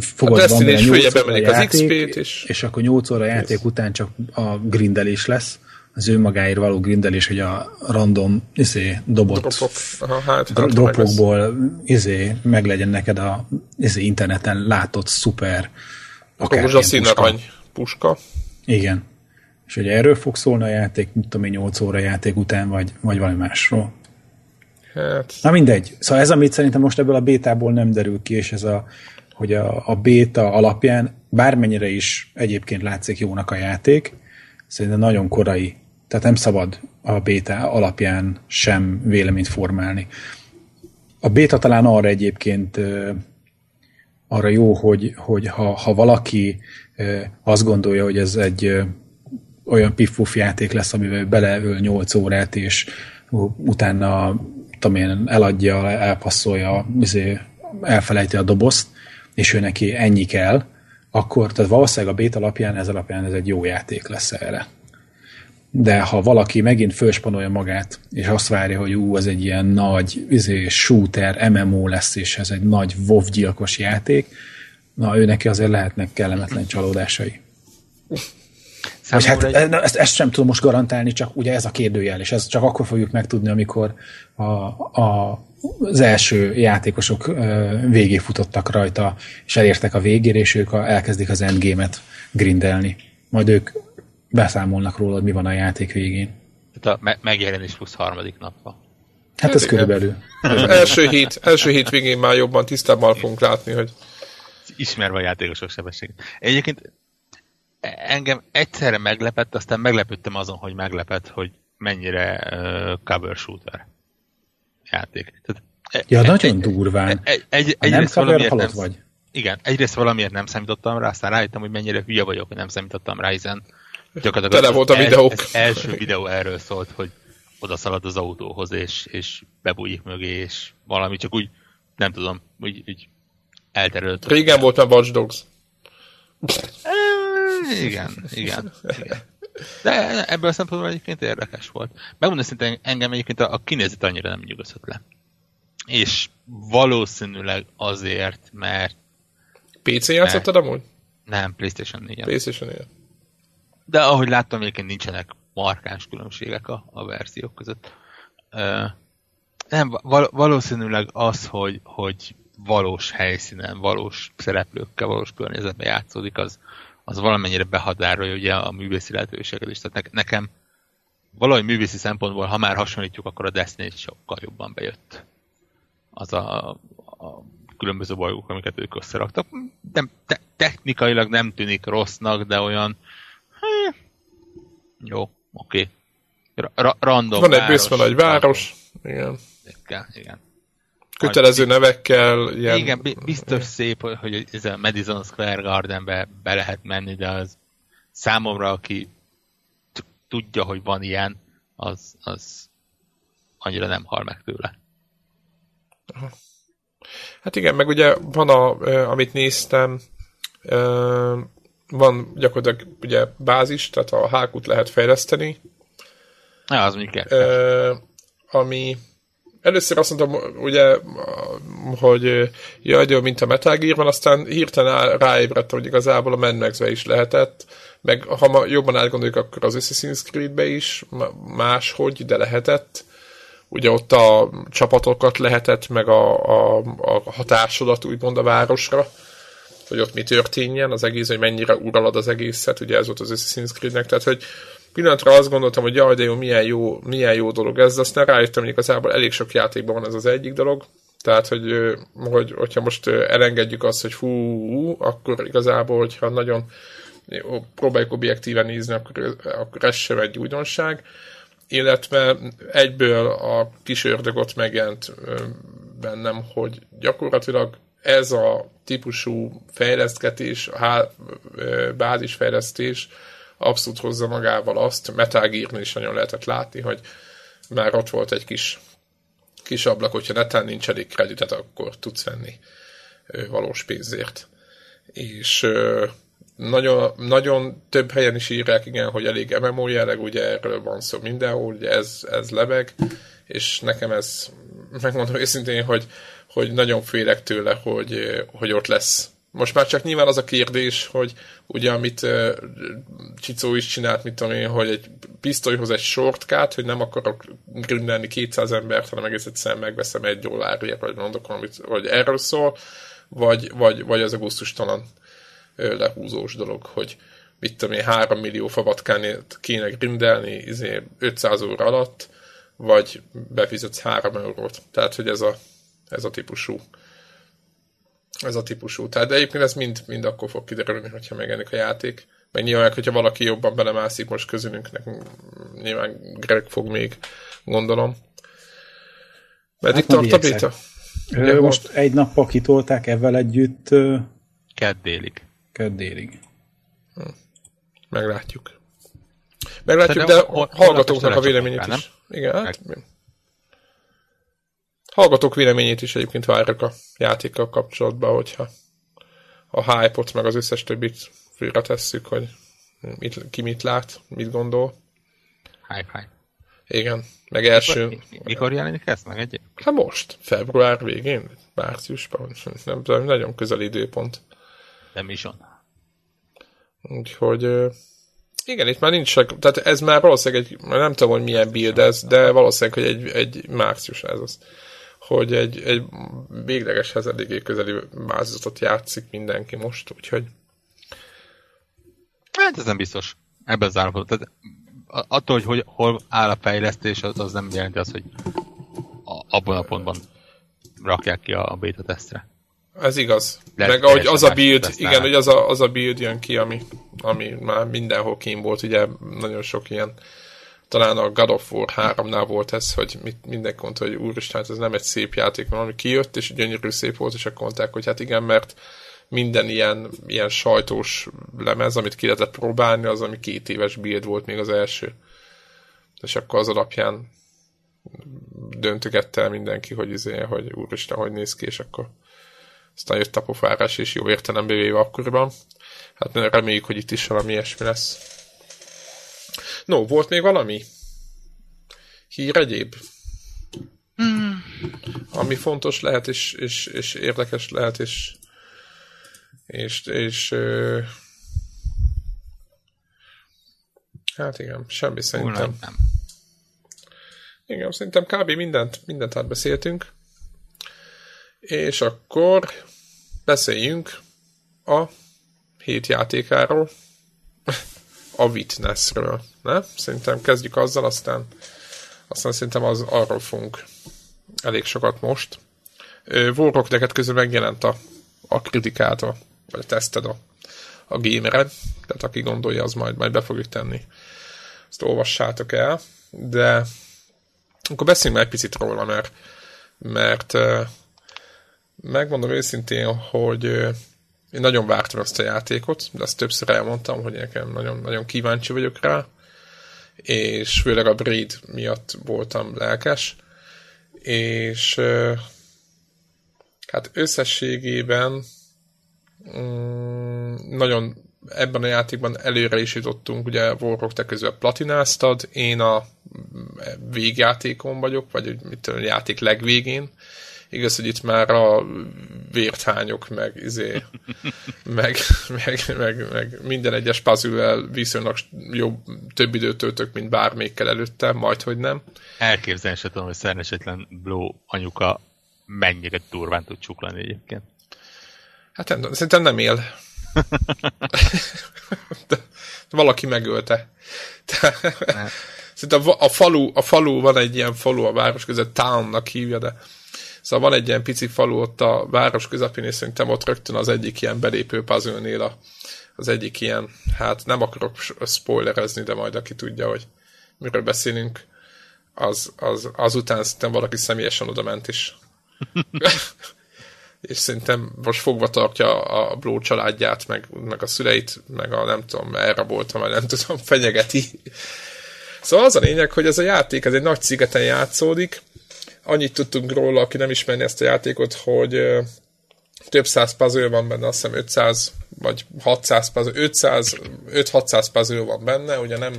fogod a van 8 óra játék, és... és akkor 8 óra játék yes. után csak a grindelés lesz, az ő magáért való grindelés, hogy a random izé, dobott Dropok. Aha, hát, hát dropokból izé, meg legyen neked a izé, interneten látott szuper akármilyen puska. puska. Igen. És hogy erről fog szólni a játék, mit tudom én, 8 óra játék után, vagy, vagy valami másról. Hát... Na mindegy. Szóval ez, amit szerintem most ebből a bétából nem derül ki, és ez a, hogy a, a béta alapján bármennyire is egyébként látszik jónak a játék, szerintem nagyon korai tehát nem szabad a béta alapján sem véleményt formálni. A béta talán arra egyébként arra jó, hogy, hogy ha, ha valaki azt gondolja, hogy ez egy olyan piffuf játék lesz, amivel beleöl 8 órát, és utána tudom én, eladja, elpasszolja, izé, elfelejti a dobozt, és ő neki ennyi kell, akkor tehát valószínűleg a bét alapján, ez alapján ez egy jó játék lesz erre de ha valaki megint fölspanolja magát, és azt várja, hogy ú, ez egy ilyen nagy izé, shooter, MMO lesz, és ez egy nagy WoW gyilkos játék, na ő neki azért lehetnek kellemetlen csalódásai. Vagy hát egy... ezt, ezt sem tudom most garantálni, csak ugye ez a kérdőjel, és ez csak akkor fogjuk megtudni, amikor a, a, az első játékosok végig futottak rajta, és elértek a végére, és ők a, elkezdik az endgame-et grindelni. Majd ők beszámolnak róla, hogy mi van a játék végén. Tehát a me- megjelenés plusz harmadik napban. Hát ez körülbelül. Az első hét, első hét végén már jobban tisztában fogunk látni, hogy Ismerve a játékosok sebességét. Egyébként engem egyszerre meglepett, aztán meglepődtem azon, hogy meglepett, hogy mennyire uh, cover shooter játék. Tehát, e- Ja, e- nagyon egy- durván. Egy, egy, Ha nem egyrészt cover, valamiért halott nem, vagy. Igen, egyrészt valamiért nem számítottam rá, aztán rájöttem, hogy mennyire hülye vagyok, hogy nem számítottam rá, hiszen gyakorlatilag Tele az volt a videók. Az első videó erről szólt, hogy oda szalad az autóhoz, és, és bebújik mögé, és valami csak úgy, nem tudom, úgy, úgy elterült. régen volt már Watch Dogs. Igen, igen, igen. De ebből a szempontból egyébként érdekes volt. Megmondom szintén engem egyébként a, a kinézet annyira nem nyugodott le. És valószínűleg azért, mert PC játszottad amúgy? nem, PlayStation 4 PlayStation 4. De ahogy láttam, egyébként nincsenek markáns különbségek a, a verziók között. Ö, nem, val- valószínűleg az, hogy, hogy valós helyszínen, valós szereplőkkel, valós környezetben játszódik, az, az valamennyire behatárolja ugye a művészi lehetőséget is. Tehát ne, nekem valahogy művészi szempontból, ha már hasonlítjuk, akkor a Destiny sokkal jobban bejött. Az a, a különböző bolygók, amiket ők összeraktak. Nem, te, technikailag nem tűnik rossznak, de olyan hm, jó, oké. Ra- ra- random Van egy város, bőszme nagy város. Igen. Igen, igen. Kötelező nevekkel. Ilyen, Igen, bi- biztos szép, hogy- ez a Madison Square Gardenbe be lehet menni, de az számomra, aki tudja, hogy van ilyen, az, az annyira nem hal meg tőle. Hát igen, meg ugye van, a, amit néztem, van gyakorlatilag ugye bázis, tehát a hákut lehet fejleszteni, Ja, az mondjuk kell. ami először azt mondtam, ugye, hogy jaj, de mint a Metal Gear van, aztán hirtelen ráébredtem, hogy igazából a Mad Max-be is lehetett, meg ha ma jobban átgondoljuk, akkor az Assassin's Creed-be is máshogy, de lehetett. Ugye ott a csapatokat lehetett, meg a, a, a határsodat úgymond a városra, hogy ott mi történjen, az egész, hogy mennyire uralad az egészet, ugye ez volt az Assassin's Creed-nek, tehát hogy pillanatra azt gondoltam, hogy jaj, de jó, milyen jó, milyen jó dolog ez, de aztán rájöttem, hogy igazából elég sok játékban van ez az egyik dolog, tehát, hogy, hogy hogyha most elengedjük azt, hogy fú, akkor igazából, hogyha nagyon jó, próbáljuk objektíven nézni, akkor, akkor ez sem egy újdonság, illetve egyből a kis ördögot megjelent bennem, hogy gyakorlatilag ez a típusú fejlesztgetés, ö, bázisfejlesztés abszolút hozza magával azt, Metal Gear-nél is nagyon lehetett látni, hogy már ott volt egy kis, kis ablak, hogyha netán nincs elég kreditet, akkor tudsz venni valós pénzért. És nagyon, nagyon több helyen is írják, igen, hogy elég MMO jelleg, ugye erről van szó mindenhol, ugye ez, ez lebeg, és nekem ez, megmondom őszintén, hogy, hogy nagyon félek tőle, hogy, hogy ott lesz. Most már csak nyilván az a kérdés, hogy ugye amit Csicó is csinált, mit tudom én, hogy egy pisztolyhoz egy shortcut, hogy nem akarok grindelni 200 embert, hanem egész egyszerűen megveszem egy dollárért, vagy mondok valamit, hogy erről szól, vagy, vagy, vagy az a gusztustalan lehúzós dolog, hogy mit tudom én, 3 millió favatkán kéne grindelni izé, 500 óra alatt, vagy befizetsz 3 eurót. Tehát, hogy ez a, ez a típusú ez a típusú. Tehát, de egyébként ez mind, mind akkor fog kiderülni, hogyha megjelenik a játék. Meg nyilván, hogyha valaki jobban belemászik most közülünk, nekünk nyilván Greg fog még, gondolom. Meddig Hát tart a beta? Ja, Most egy nappal kitolták ezzel együtt ö, Kedd délig. kedd délig. Meglátjuk. Meglátjuk, Szerintem de hallgatóknak a véleményét is. Igen, hát... Hallgatók véleményét is egyébként várjuk a játékkal kapcsolatban, hogyha a hype-ot meg az összes többit félre tesszük, hogy mit, ki mit lát, mit gondol. Hype, hype. Igen, meg első... Mikor, mikor jelenik ez meg egy? Hát most, február végén, márciusban, nem tudom, nagyon közeli időpont. Nem is on. Úgyhogy igen, itt már nincs, tehát ez már valószínűleg egy, nem tudom, hogy milyen build ez, de valószínűleg, hogy egy, egy március ez az. Hogy egy, egy véglegeshez eléggé közeli változatot játszik mindenki most, úgyhogy Hát ez nem biztos. Ebben az állapotban. Tehát attól, hogy, hogy hol áll a fejlesztés, az, az nem jelenti azt, hogy a, abban a pontban rakják ki a, a beta tesztre. Ez igaz. Lehet, Meg ahogy az a build, igen, hogy az a, az a build jön ki, ami, ami már mindenhol kín volt, ugye nagyon sok ilyen talán a God of War 3-nál volt ez, hogy mit, mindenki mondta, hogy úristen, hát ez nem egy szép játék, valami kijött, és gyönyörű szép volt, és akkor mondták, hogy hát igen, mert minden ilyen, ilyen sajtós lemez, amit ki lehetett próbálni, az, ami két éves build volt még az első. És akkor az alapján döntögette el mindenki, hogy, izé, hogy úristen, hogy néz ki, és akkor aztán jött a pofárás, és jó értelembe véve akkoriban. Hát reméljük, hogy itt is valami ilyesmi lesz. No, volt még valami? Hír egyéb? Mm. Ami fontos lehet, és, és, és érdekes lehet, és és, és ö... hát igen, semmi szerintem. Nem. Igen, szerintem kb. mindent, mindent átbeszéltünk. És akkor beszéljünk a hét játékáról, a Witnessről. Ne? Szerintem kezdjük azzal, aztán, aztán szerintem az, arról fogunk elég sokat most. Warrock neked közül megjelent a, a kritikátor, vagy a teszted a, a gamered, tehát aki gondolja, az majd, majd be fogjuk tenni. Ezt olvassátok el, de akkor beszéljünk már egy picit róla, mert, mert megmondom őszintén, hogy én nagyon vártam ezt a játékot, de azt többször elmondtam, hogy nekem nagyon, nagyon kíváncsi vagyok rá, és főleg a Braid miatt voltam lelkes, és hát összességében mm, nagyon ebben a játékban előre is jutottunk, ugye Warrock te közül platináztad, én a végjátékon vagyok, vagy mit tudom, a játék legvégén, Igaz, hogy itt már a vérthányok, meg, izé, meg, meg, meg, meg, minden egyes puzzle viszonylag jobb, több időt töltök, mint bármelyikkel előtte, majd, hogy nem. Elképzelni se tudom, hogy szerencsétlen Blow anyuka mennyire durván tud csuklani egyébként. Hát nem, szerintem nem él. De valaki megölte. De, szerintem a, a, falu, a falu, van egy ilyen falu a város között, townnak hívja, de Szóval van egy ilyen pici falu ott a város közepén, és szerintem ott rögtön az egyik ilyen belépő puzzle a, az egyik ilyen, hát nem akarok spoilerezni, de majd aki tudja, hogy miről beszélünk, az, az, azután szerintem valaki személyesen oda ment is. és szerintem most fogva tartja a Bló családját, meg, meg a szüleit, meg a nem tudom, elrabolta, vagy nem tudom, fenyegeti. Szóval az a lényeg, hogy ez a játék, ez egy nagy szigeten játszódik, annyit tudtunk róla, aki nem ismerni ezt a játékot, hogy több száz puzzle van benne, azt hiszem 500 vagy 600 puzzle, 500, 5-600 puzzle van benne, ugye nem,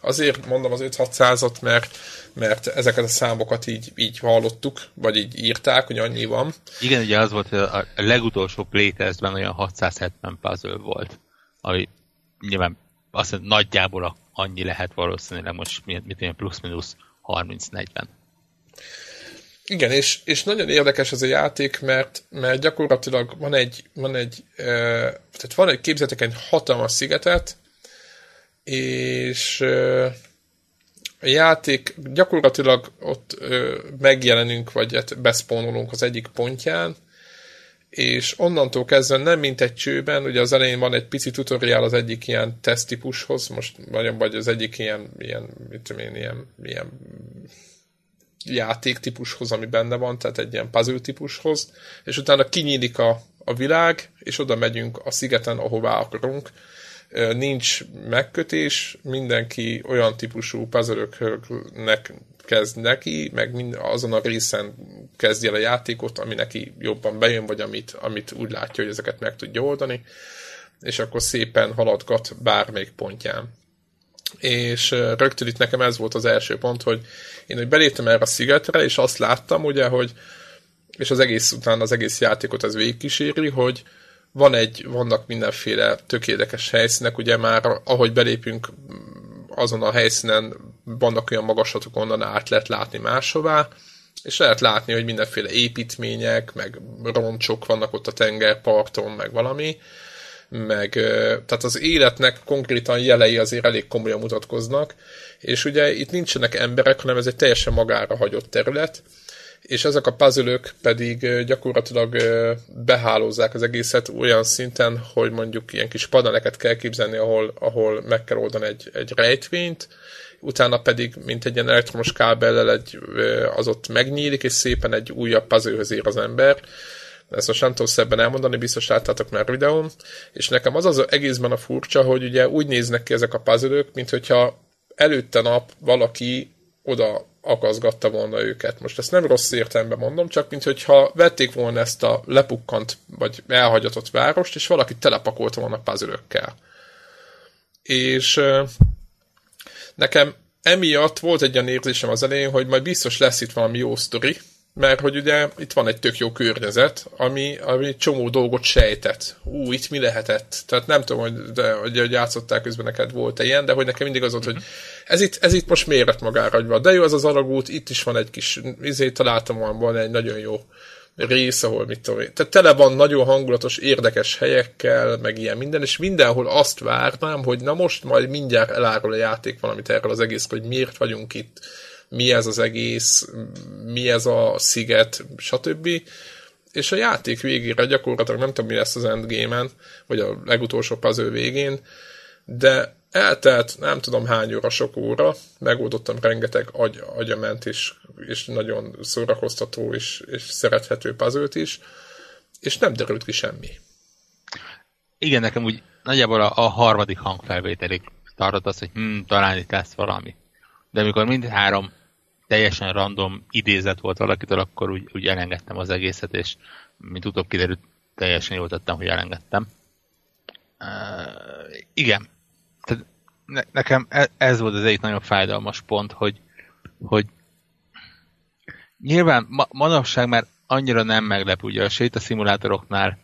azért mondom az 5-600-ot, mert, mert ezeket a számokat így, így hallottuk, vagy így írták, hogy annyi van. Igen, ugye az volt, hogy a legutolsó playtestben olyan 670 puzzle volt, ami nyilván azt mondja, nagyjából annyi lehet valószínűleg most, mint, mint plusz-minusz 30-40. Igen, és, és nagyon érdekes ez a játék, mert, mert gyakorlatilag van egy, van egy, e, tehát van egy, képzetek egy hatalmas szigetet, és e, a játék gyakorlatilag ott e, megjelenünk, vagy hát beszpónolunk az egyik pontján, és onnantól kezdve nem mint egy csőben, ugye az elején van egy pici tutoriál az egyik ilyen teszttípushoz, most vagy, vagy az egyik ilyen, ilyen mit tudom én, ilyen, ilyen játéktípushoz, ami benne van, tehát egy ilyen puzzle típushoz, és utána kinyílik a, a világ, és oda megyünk a szigeten, ahová akarunk. Nincs megkötés, mindenki olyan típusú puzzle kezd neki, meg azon a részen kezdje el a játékot, ami neki jobban bejön, vagy amit, amit úgy látja, hogy ezeket meg tudja oldani, és akkor szépen haladgat bármelyik pontján és rögtön itt nekem ez volt az első pont, hogy én hogy beléptem erre a szigetre, és azt láttam ugye, hogy és az egész után az egész játékot ez végigkíséri, hogy van egy, vannak mindenféle tökéletes helyszínek, ugye már ahogy belépünk azon a helyszínen vannak olyan magaslatok, onnan át lehet látni máshová, és lehet látni, hogy mindenféle építmények, meg roncsok vannak ott a tengerparton, meg valami, meg tehát az életnek konkrétan jelei azért elég komolyan mutatkoznak, és ugye itt nincsenek emberek, hanem ez egy teljesen magára hagyott terület, és ezek a puzzle pedig gyakorlatilag behálózzák az egészet olyan szinten, hogy mondjuk ilyen kis paneleket kell képzelni, ahol, ahol meg kell oldani egy, egy rejtvényt, utána pedig, mint egy ilyen elektromos kábellel egy, az ott megnyílik, és szépen egy újabb puzzle ér az ember. Ezt most nem tudom szebben elmondani, biztos láttátok már videón. És nekem az az egészben a furcsa, hogy ugye úgy néznek ki ezek a puzzle mint hogyha előtte nap valaki oda akaszgatta volna őket. Most ezt nem rossz értelemben mondom, csak mint hogyha vették volna ezt a lepukkant, vagy elhagyatott várost, és valaki telepakolta volna puzzle És nekem emiatt volt egy olyan érzésem az elején, hogy majd biztos lesz itt valami jó sztori, mert hogy ugye itt van egy tök jó környezet, ami, ami csomó dolgot sejtett. Ú, itt mi lehetett? Tehát nem tudom, hogy, de, hogy, hogy játszották közben neked volt-e ilyen, de hogy nekem mindig az volt, hogy ez itt, ez itt most méret magára agyva. De jó az az alagút, itt is van egy kis, izé, találtam van egy nagyon jó rész, ahol mit tudom én. Tehát tele van nagyon hangulatos, érdekes helyekkel, meg ilyen minden, és mindenhol azt várnám, hogy na most majd mindjárt elárul a játék valamit erről az egész, hogy miért vagyunk itt mi ez az egész, mi ez a sziget, stb. És a játék végére gyakorlatilag nem tudom, mi lesz az endgame-en, vagy a legutolsó puzzle végén, de eltelt nem tudom hány óra, sok óra, megoldottam rengeteg agy, agyament is, és nagyon szórakoztató és, és szerethető puzzle is, és nem derült ki semmi. Igen, nekem úgy nagyjából a, a harmadik hangfelvételig tartott az, hogy hm, talán itt lesz valami. De amikor mindhárom teljesen random idézet volt valakitől, akkor úgy, úgy elengedtem az egészet, és mint utóbb kiderült, teljesen jól tettem, hogy elengedtem. Uh, igen. Tehát ne, nekem e, ez volt az egyik nagyon fájdalmas pont, hogy, hogy nyilván ma, manapság már annyira nem meglep, ugye a sétaszimulátoroknál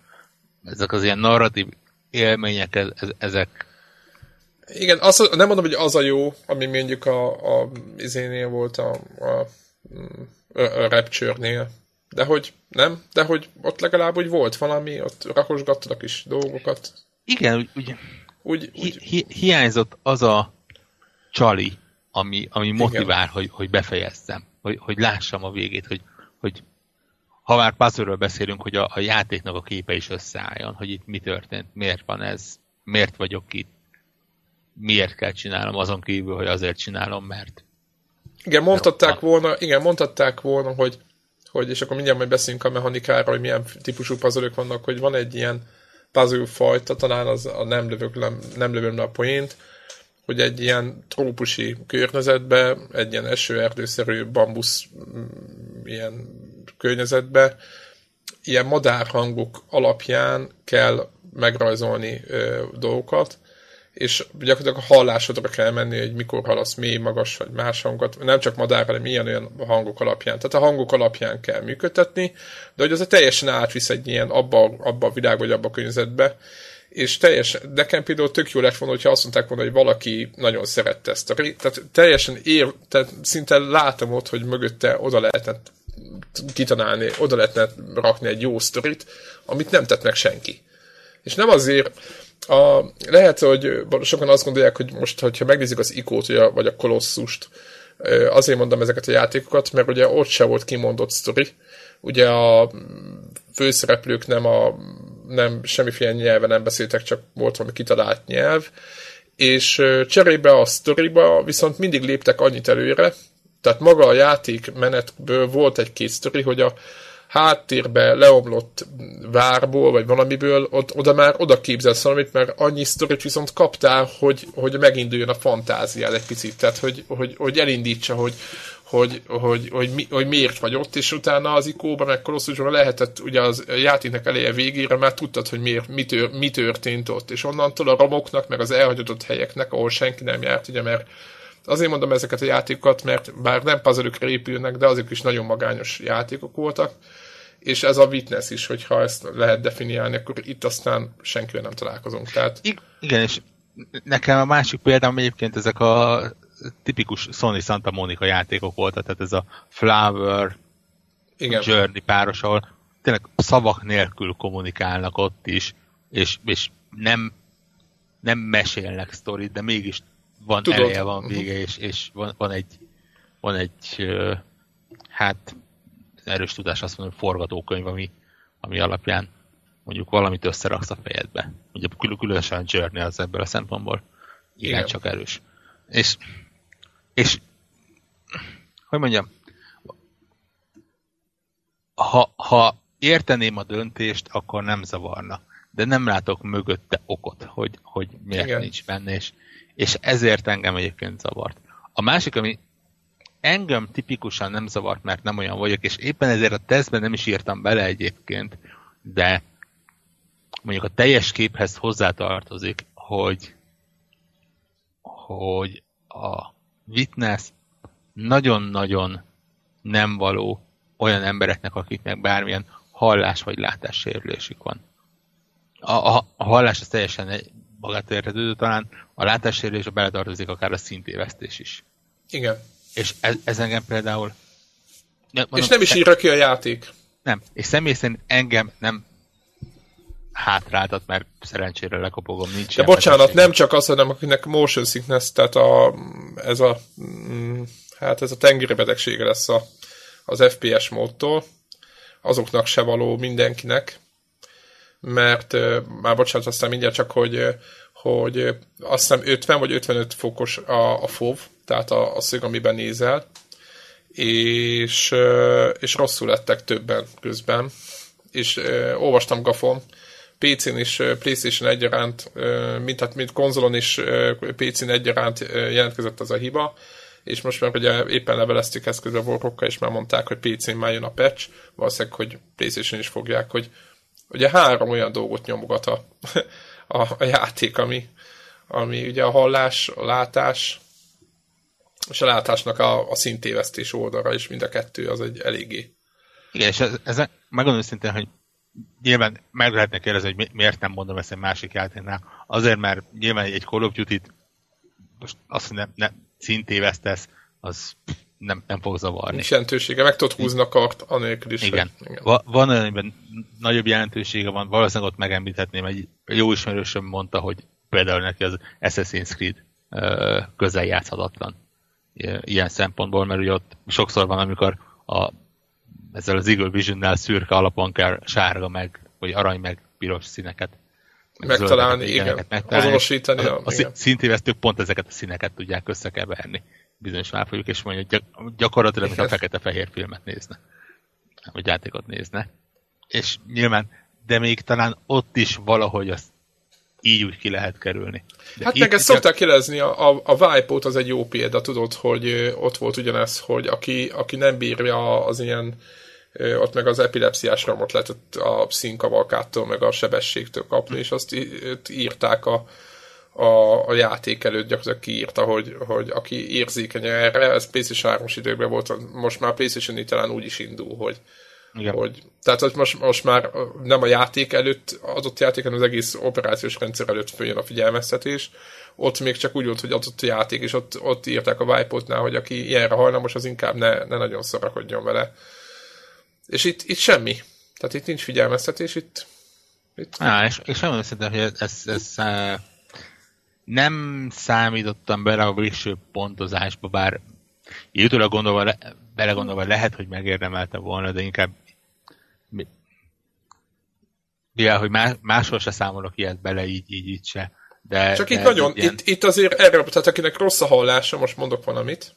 ezek az ilyen narratív élmények, ez, ezek igen, az, nem mondom, hogy az a jó, ami mondjuk a, a izénél volt a, a, a, a Rapture-nél. De hogy nem, de hogy ott legalább úgy volt valami, ott rakosgattad a kis dolgokat. Igen, úgy, úgy, úgy, hi, hi, hiányzott az a csali, ami, ami motivál, hogy, hogy befejezzem, hogy, hogy lássam a végét, hogy, hogy ha már puzzle beszélünk, hogy a, a játéknak a képe is összeálljon, hogy itt mi történt, miért van ez, miért vagyok itt, miért kell csinálnom, azon kívül, hogy azért csinálom, mert... Igen, mondhatták volna, igen, mondhatták volna, hogy, hogy és akkor mindjárt majd beszélünk a mechanikára, hogy milyen típusú puzzle vannak, hogy van egy ilyen puzzle fajta, talán az a nem, lövök, nem, nem lövöm le a poént, hogy egy ilyen trópusi környezetbe, egy ilyen esőerdőszerű bambusz mm, ilyen környezetbe, ilyen madárhangok alapján kell megrajzolni ö, dolgokat, és gyakorlatilag a hallásodra kell menni, hogy mikor hallasz mély, magas vagy más hangot, nem csak madár, hanem ilyen olyan hangok alapján. Tehát a hangok alapján kell működtetni, de hogy az a teljesen átvisz egy ilyen abba, abba a világba, vagy abba a környezetbe, és teljesen, nekem például tök jó lett volna, hogyha azt mondták volna, hogy valaki nagyon szerette ezt a tehát teljesen ér, tehát szinte látom ott, hogy mögötte oda lehetne kitanálni, oda lehetne rakni egy jó sztorit, amit nem tett meg senki. És nem azért, a, lehet, hogy sokan azt gondolják, hogy most, hogyha megnézik az ikót, vagy a kolosszust, azért mondom ezeket a játékokat, mert ugye ott se volt kimondott sztori. Ugye a főszereplők nem a nem semmiféle nyelven nem beszéltek, csak volt valami kitalált nyelv, és cserébe a sztoriba viszont mindig léptek annyit előre, tehát maga a játék menetből volt egy-két sztori, hogy a, háttérbe leomlott várból, vagy valamiből, ott, oda már oda képzelsz valamit, mert annyi sztorit viszont kaptál, hogy, hogy meginduljon a fantáziád egy picit, tehát hogy, hogy, hogy elindítsa, hogy, hogy, hogy, hogy, mi, hogy miért vagy ott, és utána az ikóban, meg kolosszusban lehetett, ugye az játéknek eleje végére már tudtad, hogy miért, mi, tör, mi történt ott, és onnantól a romoknak, meg az elhagyatott helyeknek, ahol senki nem járt, ugye, mert azért mondom ezeket a játékokat, mert bár nem puzzle épülnek, de azok is nagyon magányos játékok voltak, és ez a witness is, hogyha ezt lehet definiálni, akkor itt aztán senkivel nem találkozunk. Tehát... Igen, és nekem a másik példám egyébként ezek a tipikus Sony Santa Monica játékok voltak, tehát ez a Flower Igen. Journey páros, ahol tényleg szavak nélkül kommunikálnak ott is, és, és nem, nem mesélnek sztorit, de mégis van Tudod. eleje, van vége, és, és van, van egy, van egy hát erős tudás azt mondom, forgatókönyv, ami, ami alapján mondjuk valamit összeraksz a fejedbe. Ugye kül- különösen a Journey az ebből a szempontból igen, Igen. csak erős. És, és hogy mondjam, ha, ha érteném a döntést, akkor nem zavarna. De nem látok mögötte okot, hogy, hogy miért. Igen. nincs benne, és, és ezért engem egyébként zavart. A másik, ami engem tipikusan nem zavart, mert nem olyan vagyok, és éppen ezért a tesztben nem is írtam bele egyébként, de mondjuk a teljes képhez hozzátartozik, hogy hogy a Witness nagyon-nagyon nem való olyan embereknek, akiknek bármilyen hallás vagy látássérülésük van. A, a, a hallás az teljesen egy bagatérhetődő, talán a látássérülésre beletartozik akár a szintévesztés is. Igen. És ez, ez engem például... Ne, És nem is írja ki a játék. Nem. És személy szerint engem nem hátráltat, mert szerencsére lekopogom, nincs De bocsánat, betegség. nem csak az, hanem akinek motion sickness, tehát a, ez a, mm, hát ez a tengeri betegsége lesz a, az FPS módtól, azoknak se való mindenkinek, mert már bocsánat, aztán mindjárt csak, hogy, hogy azt hiszem 50 vagy 55 fokos a, a FOV, tehát a, a szög, amiben nézel, és, és rosszul lettek többen közben, és olvastam Gafon, PC-n ö, PlayStation egyaránt, mint, tehát mint konzolon is PC-n egyaránt jelentkezett az a hiba, és most már ugye éppen leveleztük ezt közben Warhawkkal, és már mondták, hogy PC-n már jön a patch, valószínűleg, hogy PlayStation is fogják, hogy ugye három olyan dolgot nyomogat a, a, a játék, ami, ami ugye a hallás, a látás, és a látásnak a, a szintévesztés oldalra is mind a kettő az egy eléggé. Igen, és ez, ez megmondom őszintén, hogy nyilván meg lehetne kérdezni, hogy mi- miért nem mondom ezt egy másik játéknál. Azért, mert nyilván egy Call of Duty-t most azt, hogy nem, nem szintévesztesz, az nem, nem fog zavarni. Nincs jelentősége, meg tudod húzni a kart, anélkül is. Igen. Hogy, igen. Va- van olyan, amiben nagyobb jelentősége van, valószínűleg ott megemlíthetném, egy jó ismerősöm mondta, hogy például neki az Assassin's Creed közel játszhatatlan ilyen szempontból, mert ugye ott sokszor van, amikor a, ezzel az Eagle Vision-nel szürke alapon kell sárga meg, vagy arany meg piros színeket meg Megtalálni, igen. megtalálni. Azonosítani, A, a igen. szintévesztők pont ezeket a színeket tudják összekeverni bizonyos márfolyók, és mondja, gyakorlatilag, mint a fekete-fehér filmet nézne vagy játékot nézne. És nyilván, de még talán ott is valahogy azt így úgy ki lehet kerülni. De Hát meg ezt gyak- szokták jelezni, a, a, a Vibe-ot az egy jó példa, tudod, hogy ott volt ugyanez, hogy aki, aki nem bírja az ilyen, ott meg az epilepsziás ramot lehetett a színkavalkától, meg a sebességtől kapni, és azt írták a, a, a játék előtt gyakorlatilag kiírta, hogy, hogy aki érzékeny erre, ez PlayStation 3 időkben volt, most már PlayStation talán úgy is indul, hogy, Igen. hogy, tehát hogy most, most már nem a játék előtt adott játék, hanem az egész operációs rendszer előtt följön a figyelmeztetés. Ott még csak úgy volt, hogy adott a játék, és ott, ott írták a Vibe-otnál, hogy aki ilyenre hajlamos, az inkább ne, ne nagyon szarakodjon vele. És itt, itt semmi. Tehát itt nincs figyelmeztetés, itt, itt Á, és, és nem szerintem, hogy ez, ez, ez nem számítottam bele a végső pontozásba, bár így utólag gondolva, le, belegondolva lehet, hogy megérdemelte volna, de inkább mi- mivel, hogy más, máshol se számolok ilyet bele, így, így, így se. De, Csak de itt nagyon, ilyen- itt, itt azért erre, tehát akinek rossz a hallása, most mondok valamit,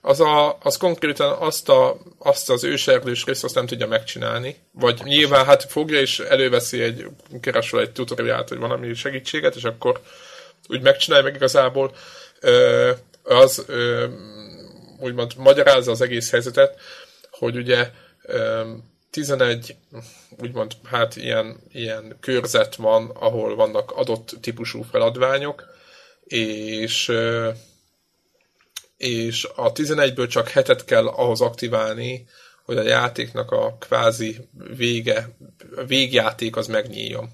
az, a, az konkrétan azt, a, azt az őserdős részt azt nem tudja megcsinálni. Vagy nyilván hát fogja és előveszi egy, keresel egy tutoriát, vagy valami segítséget, és akkor úgy megcsinálja meg igazából, az úgymond magyarázza az egész helyzetet, hogy ugye ö, 11 úgymond hát ilyen, ilyen körzet van, ahol vannak adott típusú feladványok, és és a 11-ből csak hetet kell ahhoz aktiválni, hogy a játéknak a kvázi vége, a végjáték az megnyíljon.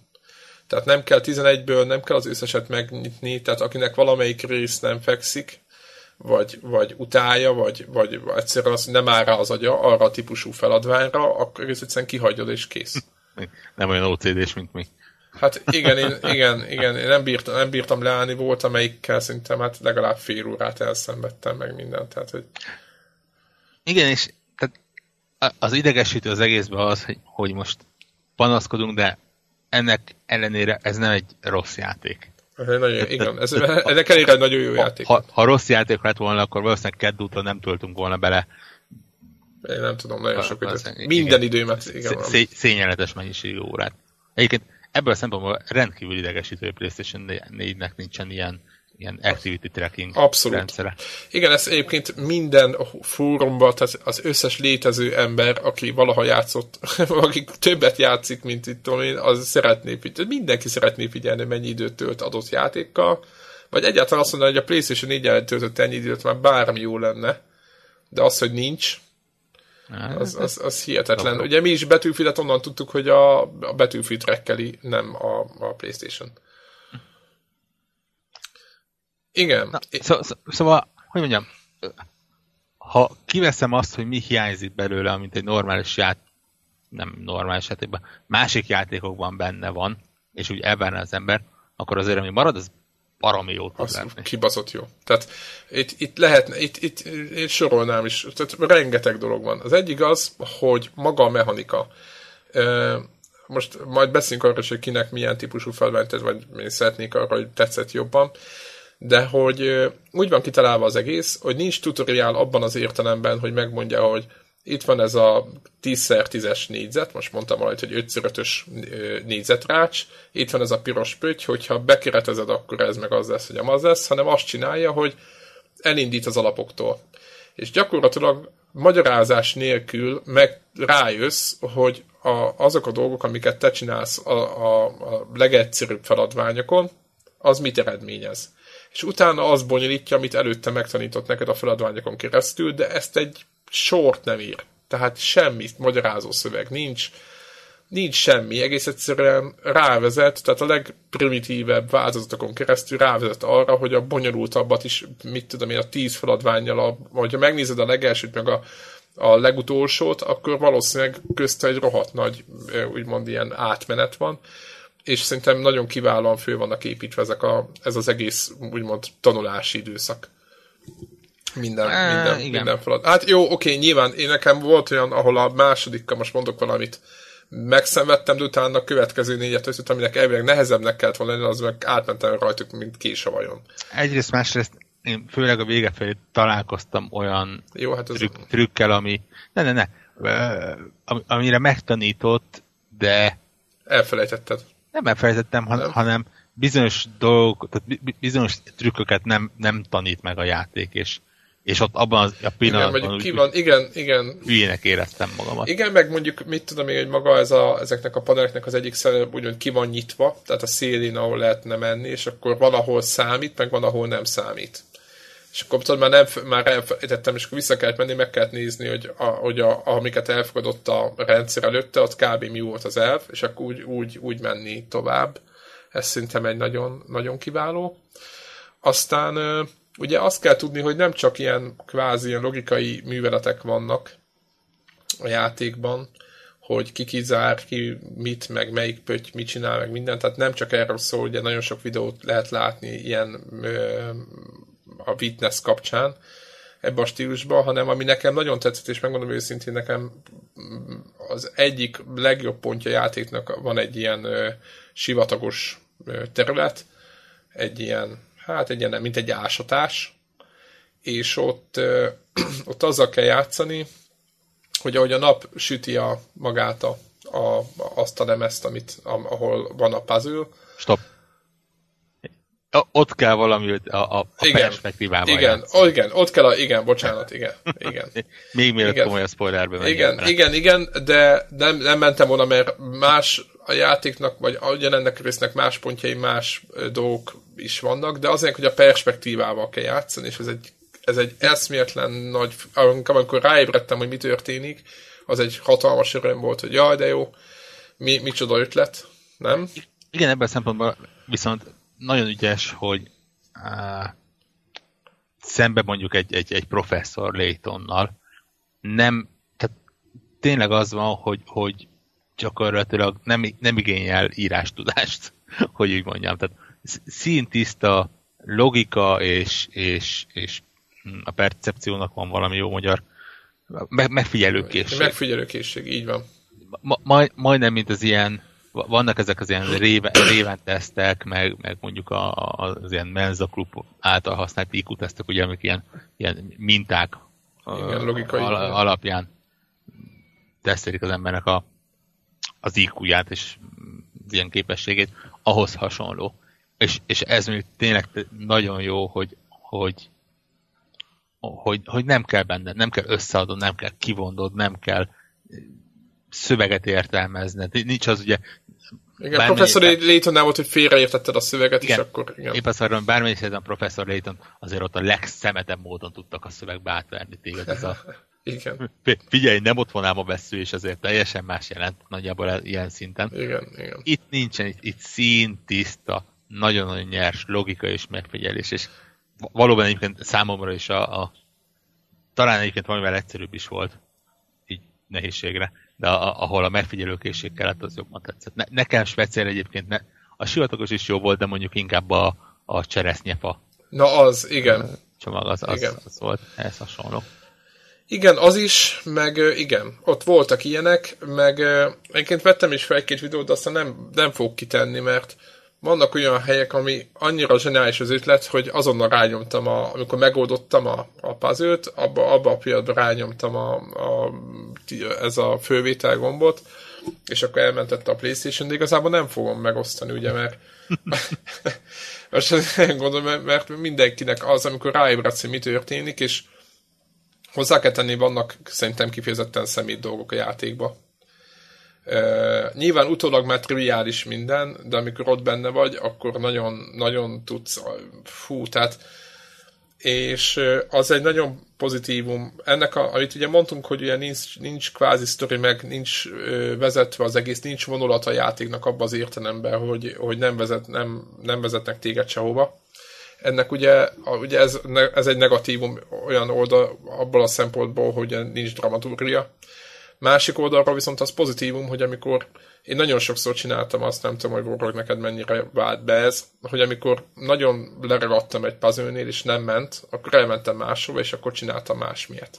Tehát nem kell 11-ből, nem kell az összeset megnyitni, tehát akinek valamelyik rész nem fekszik, vagy, vagy utálja, vagy, vagy egyszerűen az nem áll rá az agya arra a típusú feladványra, akkor ez egyszerűen kihagyod és kész. nem olyan OCD-s, mint mi. Hát igen, én, igen, igen, én nem bírtam, nem bírtam leállni, volt amelyikkel szerintem hát legalább fél órát elszenvedtem meg mindent, tehát hogy... Igen, és tehát az idegesítő az egészben az, hogy, hogy most panaszkodunk, de ennek ellenére ez nem egy rossz játék. Nagyon, igen, ez, ennek nagyon jó játék. Ha, ha, rossz játék lett volna, akkor valószínűleg Kedd úton nem töltünk volna bele. Én nem tudom, nagyon sok időt. Minden időmet. Igen, szé, szényeletes mennyiségű órát. Egyébként ebből a szempontból rendkívül idegesítő, hogy PlayStation 4-nek nincsen ilyen ilyen activity tracking Abszolút. rendszere. Igen, ez egyébként minden fórumban, tehát az összes létező ember, aki valaha játszott, aki többet játszik, mint itt én, az szeretné, mindenki szeretné figyelni, mennyi időt tölt adott játékkal, vagy egyáltalán azt mondani, hogy a PlayStation 4 töltött ennyi időt, már bármi jó lenne, de az, hogy nincs, az, az, az hihetetlen. Ugye mi is betűfilet onnan tudtuk, hogy a, a betűfit rekkeli, nem a, a PlayStation. Igen. Na, szó, szó, szóval, hogy mondjam, ha kiveszem azt, hogy mi hiányzik belőle, amit egy normális játék, nem normális játékban, másik játékokban benne van, és úgy elvárna az ember, akkor azért, ami marad, az baromi jó tud lenni. Kibaszott jó. Tehát itt, itt lehetne, itt, itt, itt sorolnám is, tehát rengeteg dolog van. Az egyik az, hogy maga a mechanika. Most majd beszélünk arról, hogy kinek milyen típusú felventet, vagy én szeretnék arra, hogy tetszett jobban de hogy úgy van kitalálva az egész, hogy nincs tutoriál abban az értelemben, hogy megmondja, hogy itt van ez a 10x10-es négyzet, most mondtam majd, hogy 5x5-ös négyzetrács, itt van ez a piros pötty, hogyha bekeretezed, akkor ez meg az lesz, hogy az lesz, hanem azt csinálja, hogy elindít az alapoktól. És gyakorlatilag magyarázás nélkül meg rájössz, hogy a, azok a dolgok, amiket te csinálsz a, a, a legegyszerűbb feladványokon, az mit eredményez és utána az bonyolítja, amit előtte megtanított neked a feladványokon keresztül, de ezt egy sort nem ír. Tehát semmi magyarázó szöveg nincs, nincs semmi, egész egyszerűen rávezet, tehát a legprimitívebb változatokon keresztül rávezet arra, hogy a bonyolultabbat is, mit tudom én, a tíz feladványjal, a, vagy ha megnézed a legelsőt, meg a, a legutolsót, akkor valószínűleg közte egy rohadt nagy, úgymond ilyen átmenet van, és szerintem nagyon kiválóan fő vannak építve ezek a, ez az egész, úgymond, tanulási időszak. Minden, e, minden, igen. minden feladat. Hát jó, oké, nyilván én nekem volt olyan, ahol a másodikkal most mondok valamit, megszenvedtem, de utána a következő négyet összet, aminek elvileg nehezebbnek kellett volna lenni, az meg átmentem rajtuk, mint kés a vajon. Egyrészt, másrészt én főleg a vége felé találkoztam olyan Jó, hát ez trükk, trükkel, ami ne, ne, ne, amire megtanított, de elfelejtetted nem elfelejtettem, han, hanem bizonyos dolgok, tehát bizonyos trükköket nem, nem tanít meg a játék, és, és ott abban az, a pillanatban igen, ki van, igen, igen. hülyének éreztem magamat. Igen, meg mondjuk, mit tudom én, hogy maga ez a, ezeknek a paneleknek az egyik szele úgymond ki van nyitva, tehát a szélén, ahol lehetne menni, és akkor valahol számít, meg van, ahol nem számít. És akkor tudod, már, nem, már elfelejtettem, és akkor vissza kellett menni, meg kellett nézni, hogy, a, hogy a, amiket elfogadott a rendszer előtte, ott kb. mi volt az elf, és akkor úgy, úgy, úgy menni tovább. Ez szerintem egy nagyon, nagyon kiváló. Aztán ugye azt kell tudni, hogy nem csak ilyen kvázi ilyen logikai műveletek vannak a játékban, hogy ki kizár, ki mit, meg melyik pötty mit csinál, meg minden. Tehát nem csak erről szól, ugye nagyon sok videót lehet látni ilyen a Witness kapcsán ebbe a stílusba, hanem ami nekem nagyon tetszett, és megmondom őszintén, nekem az egyik legjobb pontja játéknak van egy ilyen ö, sivatagos ö, terület, egy ilyen, hát egy ilyen, mint egy ásatás, és ott, ö, ott azzal kell játszani, hogy ahogy a nap süti a magát a, a, azt a lemezt, amit, ahol van a puzzle. Stop ott kell valami a, a, a igen, perspektívával igen, o, igen, ott kell a, igen, bocsánat, igen, igen. Még mielőtt igen. komoly a spoilerbe megy. Igen, igen, igen, de nem, nem mentem volna, mert más a játéknak, vagy ugyanennek résznek más pontjai, más dolgok is vannak, de azért, hogy a perspektívával kell játszani, és ez egy, ez egy eszméletlen nagy, amikor ráébredtem, hogy mi történik, az egy hatalmas öröm volt, hogy jaj, de jó, mi, micsoda ötlet, nem? Igen, ebben a szempontból viszont nagyon ügyes, hogy uh, szembe mondjuk egy, egy, egy professzor Laytonnal nem, tehát tényleg az van, hogy, hogy gyakorlatilag nem, nem igényel írástudást, hogy úgy mondjam. Tehát színtiszta logika és, és, és a percepciónak van valami jó magyar megfigyelőkészség. Megfigyelőkészség, így van. Ma, majd, majdnem, mint az ilyen, vannak ezek az ilyen réven, réven tesztek, meg, meg mondjuk a, az ilyen Menza Club által használt IQ tesztek, ugye, amik ilyen, ilyen minták Igen, logikai al, alapján tesztelik az embernek a, az IQ-ját és ilyen képességét, ahhoz hasonló. És, és ez még tényleg nagyon jó, hogy, hogy hogy, hogy nem kell benne, nem kell összeadod, nem kell kivondod, nem kell szöveget értelmezned. Nincs az ugye... Igen, bármely... professzor Layton nem volt, hogy félreértetted a szöveget, igen, és akkor... Igen. Épp azt arra, bármelyik helyzetben professzor Layton azért ott a legszemetebb módon tudtak a szövegbe átverni téged. Ez a... igen. Figyelj, nem ott van ám a vesző, és azért teljesen más jelent nagyjából ilyen szinten. Igen, igen. Itt nincsen, itt, itt szín, tiszta, nagyon-nagyon nyers logika és megfigyelés, és valóban egyébként számomra is a, a talán egyébként valamivel egyszerűbb is volt, így nehézségre, de a, ahol a megfigyelőkészség kellett, az jobban tetszett. Ne, nekem speciál egyébként, ne, a sivatagos is jó volt, de mondjuk inkább a, a cseresznyefa. Na az, igen. Csomag az, az, igen. az volt ehhez hasonló. Igen, az is, meg igen, ott voltak ilyenek, meg egyébként vettem is fel egy-két videót, de aztán nem, nem fog kitenni, mert vannak olyan helyek, ami annyira zseniális az ötlet, hogy azonnal rányomtam, a, amikor megoldottam a, a puzzle abba, abba a pillanatban rányomtam a, a, ez a fővétel gombot, és akkor elmentette a Playstation, de igazából nem fogom megosztani, ugye, mert most gondolom, mert mindenkinek az, amikor ráébredsz, hogy mi történik, és hozzá kell tenni, vannak szerintem kifejezetten szemét dolgok a játékba Uh, nyilván utólag már triviális minden, de amikor ott benne vagy, akkor nagyon, nagyon tudsz, fú, tehát és az egy nagyon pozitívum. Ennek, a, amit ugye mondtunk, hogy ugye nincs, nincs kvázi sztori, meg nincs ö, vezetve az egész, nincs vonulat a játéknak abban az értelemben, hogy, hogy nem, vezet, nem, nem vezetnek téged sehova. Ennek ugye, ugye ez, ez egy negatívum olyan oldal abból a szempontból, hogy nincs dramaturgia Másik oldalról viszont az pozitívum, hogy amikor én nagyon sokszor csináltam azt, nem tudom, hogy Warhol neked mennyire vált be ez, hogy amikor nagyon leragadtam egy puzzle és nem ment, akkor elmentem máshova, és akkor csináltam másmilyet.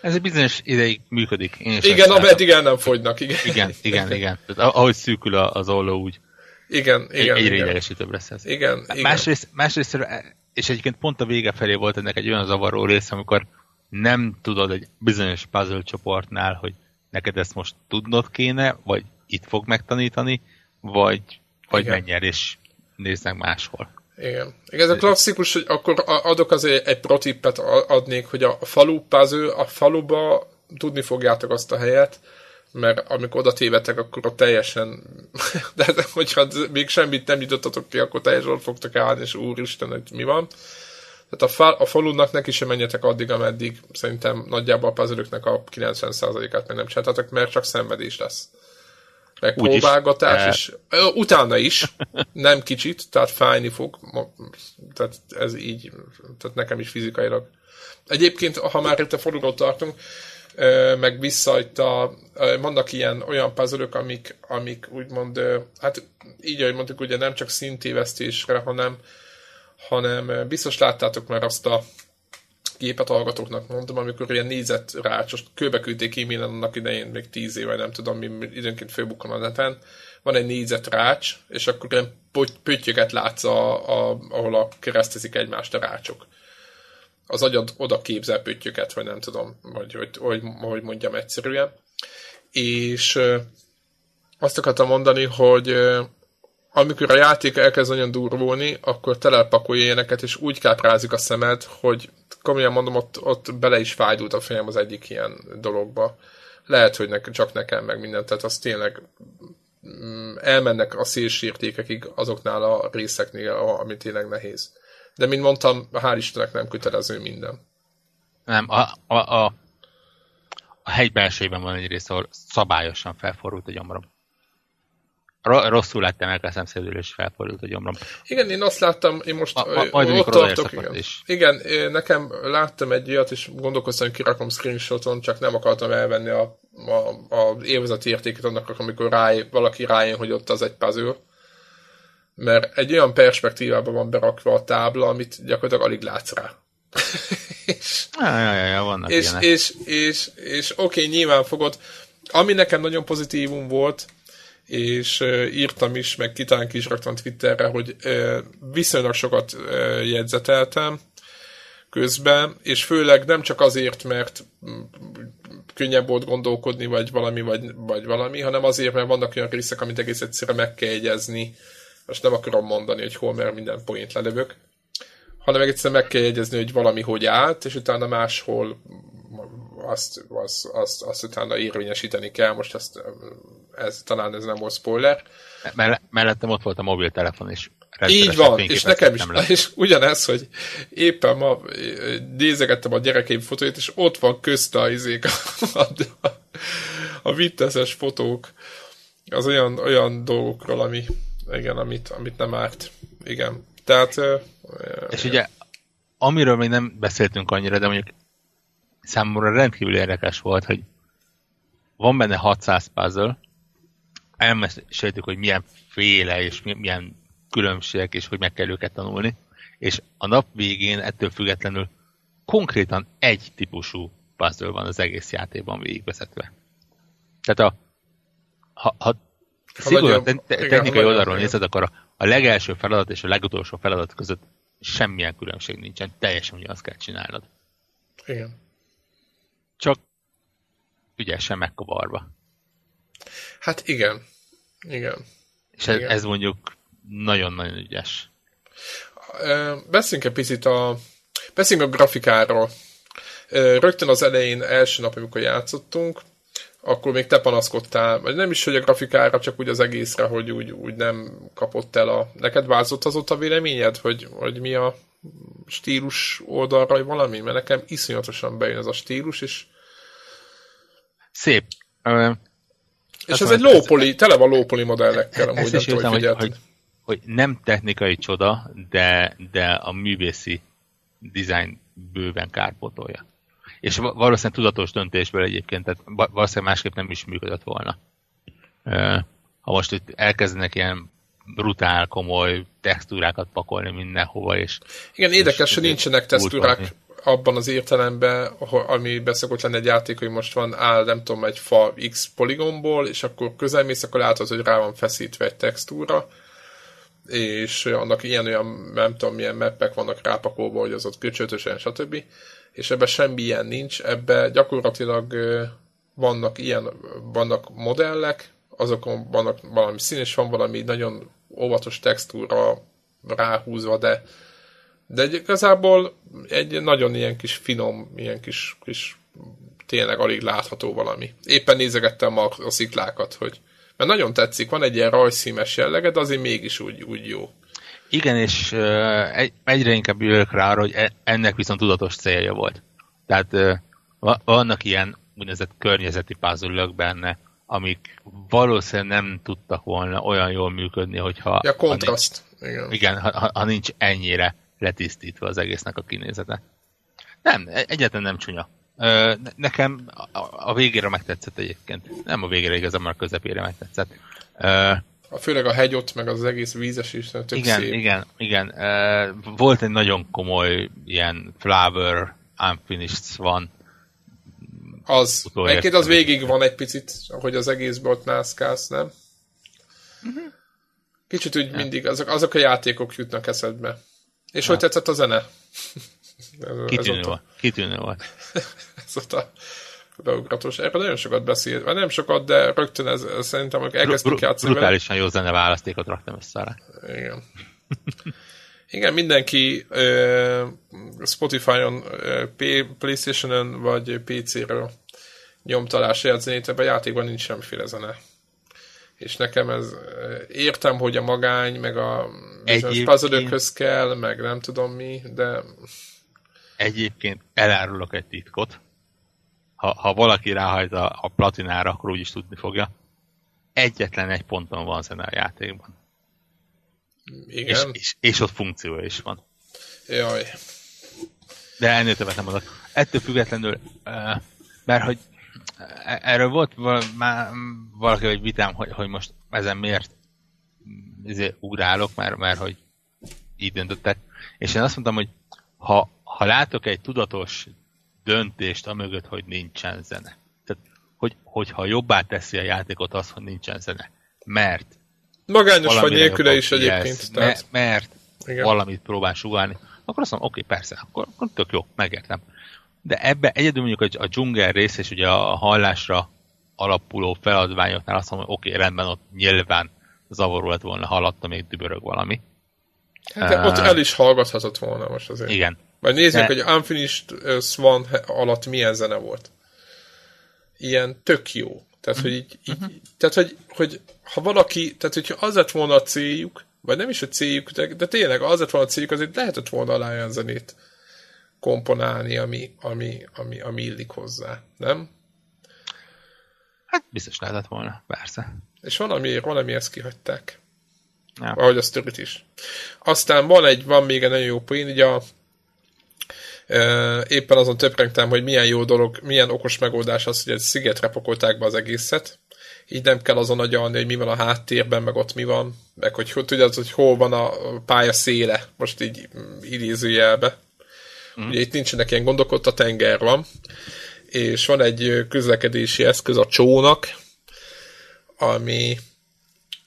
Ez egy bizonyos ideig működik. Én is igen, ameddig el nem fogynak, igen. Igen, igen, igen. Tehát, ahogy szűkül az olló, úgy igen, igen, egyre idegesítőbb lesz ez. Igen, igen. Másrészt, másrészt, és egyébként pont a vége felé volt ennek egy olyan zavaró rész, amikor nem tudod egy bizonyos puzzle csoportnál, hogy neked ezt most tudnod kéne, vagy itt fog megtanítani, vagy, vagy menj el és nézd meg máshol. Igen. Igen, ez a klasszikus, hogy akkor adok azért egy protippet adnék, hogy a falu puzzle, a faluba tudni fogjátok azt a helyet, mert amikor oda tévedtek, akkor ott teljesen, de hogyha még semmit nem nyitottatok ki, akkor teljesen ott fogtok állni, és úristen, hogy mi van. Tehát a, fal, a falunak neki sem menjetek addig, ameddig szerintem nagyjából a puzzle a 90%-át meg nem csináltatok, mert csak szenvedés lesz. Meg Úgy próbálgatás is. is. Utána is, nem kicsit, tehát fájni fog. Tehát ez így, tehát nekem is fizikailag. Egyébként, ha már itt a faluról tartunk, meg vissza itt a, vannak ilyen olyan puzzle amik, amik úgymond, hát így, ahogy mondtuk, ugye nem csak szintévesztésre, hanem hanem biztos láttátok már azt a gépet hallgatóknak mondtam, amikor ilyen nézett rácsos, kőbe küldték e-mailen annak idején, még tíz éve, nem tudom, mi időnként főbukkan a neten, van egy nézett rács, és akkor ilyen pöttyöket látsz, a, a, ahol a keresztezik egymást a rácsok. Az agyad oda képzel pöttyöket, vagy nem tudom, vagy hogy, hogy, hogy mondjam egyszerűen. És azt akartam mondani, hogy amikor a játék elkezd nagyon durvulni, akkor telepakolja ilyeneket, és úgy káprázik a szemed, hogy komolyan mondom, ott, ott bele is fájdult a fejem az egyik ilyen dologba. Lehet, hogy ne, csak nekem meg mindent, tehát az tényleg mm, elmennek a szélsértékekig azoknál a részeknél, ami tényleg nehéz. De mint mondtam, hál' Istennek nem kötelező minden. Nem, a, a, a, a hegy belsejében van egy rész, ahol szabályosan felforult a gyomrom rosszul láttam el a szemszedőről, és felfordult a gyomrom. Igen, én azt láttam, én most ma, ma, majd ott tartok, igen. Is. igen, nekem láttam egy ilyet, és gondolkoztam, hogy kirakom screenshoton, csak nem akartam elvenni a a, a élvezeti értéket annak, amikor ráj, valaki rájön, hogy ott az egy puzzle. Mert egy olyan perspektívában van berakva a tábla, amit gyakorlatilag alig látsz rá. és, ja, ja, ja, vannak és, és, és, és, és oké, okay, nyilván fogod. Ami nekem nagyon pozitívum volt, és írtam is, meg kitánk is raktam Twitterre, hogy viszonylag sokat jegyzeteltem közben, és főleg nem csak azért, mert könnyebb volt gondolkodni, vagy valami, vagy, vagy valami, hanem azért, mert vannak olyan részek, amit egész egyszerűen meg kell jegyezni. Most nem akarom mondani, hogy hol, mert minden point lelövök, hanem egyszerűen meg kell jegyezni, hogy valami hogy állt, és utána máshol azt, azt, azt, azt utána érvényesíteni kell. Most ezt, ez, talán ez nem volt spoiler. Mellettem ott volt a mobiltelefon is. Így van, és nekem is, és ugyanez, hogy éppen ma nézegettem a gyerekeim fotóit, és ott van közt a, izék, a, a, a vitteszes fotók, az olyan, olyan dolgokról, ami, igen, amit, amit nem árt. Igen. Tehát... És igen. ugye, amiről még nem beszéltünk annyira, de mondjuk számomra rendkívül érdekes volt, hogy van benne 600 puzzle, elmeséltük, hogy milyen féle és milyen különbségek, és hogy meg kell őket tanulni. És a nap végén ettől függetlenül konkrétan egy típusú puzzle van az egész játékban végigvezetve. Tehát a, ha, ha szigorúan te, te, technikai oldalról nézed, akkor a, a legelső feladat és a legutolsó feladat között semmilyen különbség nincsen, teljesen ugyanazt kell csinálnod. Igen. Csak ügyesen megkavarva. Hát igen. Igen. És ez, igen. ez mondjuk nagyon-nagyon ügyes. Beszéljünk egy picit a, beszéljünk a grafikáról. Rögtön az elején, első nap, amikor játszottunk, akkor még te panaszkodtál, vagy nem is, hogy a grafikára, csak úgy az egészre, hogy úgy, úgy nem kapott el a... Neked vázott az ott a véleményed, hogy, hogy mi a stílus oldalra, valami? Mert nekem iszonyatosan bejön ez a stílus, és... Szép. Uh, és ez egy lópoli, tele van lópoli modellekkel, amúgy nem tudom, hogy, hogy, hogy nem technikai csoda, de, de a művészi design bőven kárpótolja. És valószínűleg tudatos döntésből egyébként, tehát valószínűleg másképp nem is működött volna. Ha most itt elkezdenek ilyen brutál, komoly textúrákat pakolni mindenhova, és... Igen, érdekes, hogy nincsenek textúrák abban az értelemben, ami beszokott lenni egy játék, hogy most van áll, nem tudom, egy fa X poligomból, és akkor közelmész, akkor látod, hogy rá van feszítve egy textúra, és annak ilyen olyan, nem tudom, milyen meppek vannak rápakolva, hogy az ott köcsötösen, stb. És ebben semmi ilyen nincs, ebbe gyakorlatilag vannak ilyen, vannak modellek, azokon vannak valami szín, és van valami nagyon óvatos textúra ráhúzva, de de igazából egy nagyon ilyen kis finom, ilyen kis, kis tényleg alig látható valami. Éppen nézegettem a, a sziklákat, hogy mert nagyon tetszik, van egy ilyen rajszímes jellege, de azért mégis úgy, úgy jó. Igen, és egy, egyre inkább jövök rá hogy e, ennek viszont tudatos célja volt. Tehát vannak ilyen úgynevezett környezeti puzzle benne, amik valószínűleg nem tudtak volna olyan jól működni, hogyha... Ja, kontraszt. Ha nincs, igen. Igen, ha, ha nincs ennyire letisztítva az egésznek a kinézete. Nem, egyáltalán nem csúnya. Nekem a végére megtetszett egyébként. Nem a végére igazából, a közepére megtetszett. A főleg a hegy ott, meg az egész vízes is, tök igen, szép. Igen, igen. Volt egy nagyon komoly ilyen flower unfinished van. Az. Egyébként az végig van egy picit, hogy az egészben ott mászkálsz, nem? Uh-huh. Kicsit úgy ja. mindig, azok, azok a játékok jutnak eszedbe. És ja. hogy tetszett a zene? Kitűnő volt. Kitűnő volt. ez ott a beugratos. Erről nagyon sokat beszél, vagy nem sokat, de rögtön ez, ez szerintem, amikor elkezdtük Br- játszani. Brutálisan jó zene választékot raktam össze Igen. Igen, mindenki Spotify-on, Playstation-on vagy PC-ről nyomtalás zenét, ebben a játékban nincs semmiféle zene. És nekem ez, értem, hogy a magány, meg a puzzle kell, meg nem tudom mi, de Egyébként elárulok egy titkot. Ha, ha valaki ráhajt a, a platinára, akkor úgyis tudni fogja. Egyetlen egy ponton van zene a játékban. Igen. És, és, és ott funkció is van. Jaj. De ennél többet nem adok. Ettől függetlenül, mert hogy e- erről volt már valaki egy vitám, hogy, hogy most ezen miért ezért ugrálok, mert, mert hogy így döntöttek. És én azt mondtam, hogy ha, ha látok egy tudatos döntést amögött, hogy nincsen zene. Tehát, hogy, hogyha jobbá teszi a játékot az, hogy nincsen zene. Mert Magányos vagy nélküle is egyébként. Me, Tehát, mert Igen. valamit próbál sugálni, akkor azt mondom, oké, persze, akkor, akkor tök jó, megértem. De ebbe egyedül mondjuk hogy a dzsungel rész és ugye a hallásra alapuló feladványoknál azt mondom, hogy oké, rendben, ott nyilván zavaró lett volna, hallotta még dübörög valami. de ott el is hallgathatott volna most azért. Igen. Vagy nézzük, De- hogy Unfinished uh, Swan alatt milyen zene volt. Ilyen tök jó. Tehát, hogy így, így tehát, hogy, hogy ha valaki, tehát, hogyha az lett volna a céljuk, vagy nem is a céljuk, de, de tényleg az lett volna a céljuk, azért lehetett volna alá olyan zenét komponálni, ami, ami, ami, ami illik hozzá, nem? Hát biztos lehetett volna, persze. És valamiért, valami ezt kihagyták. Ja. Ahogy a sztorit is. Aztán van egy, van még egy nagyon jó poén, ugye a, éppen azon töprengtem, hogy milyen jó dolog, milyen okos megoldás az, hogy egy szigetre pakolták be az egészet. Így nem kell azon agyalni, hogy mi van a háttérben, meg ott mi van, meg hogy tudod, hogy hol van a pálya széle, most így idézőjelbe. Mm. Ugye itt nincsenek ilyen gondok, ott a tenger van, és van egy közlekedési eszköz, a csónak, ami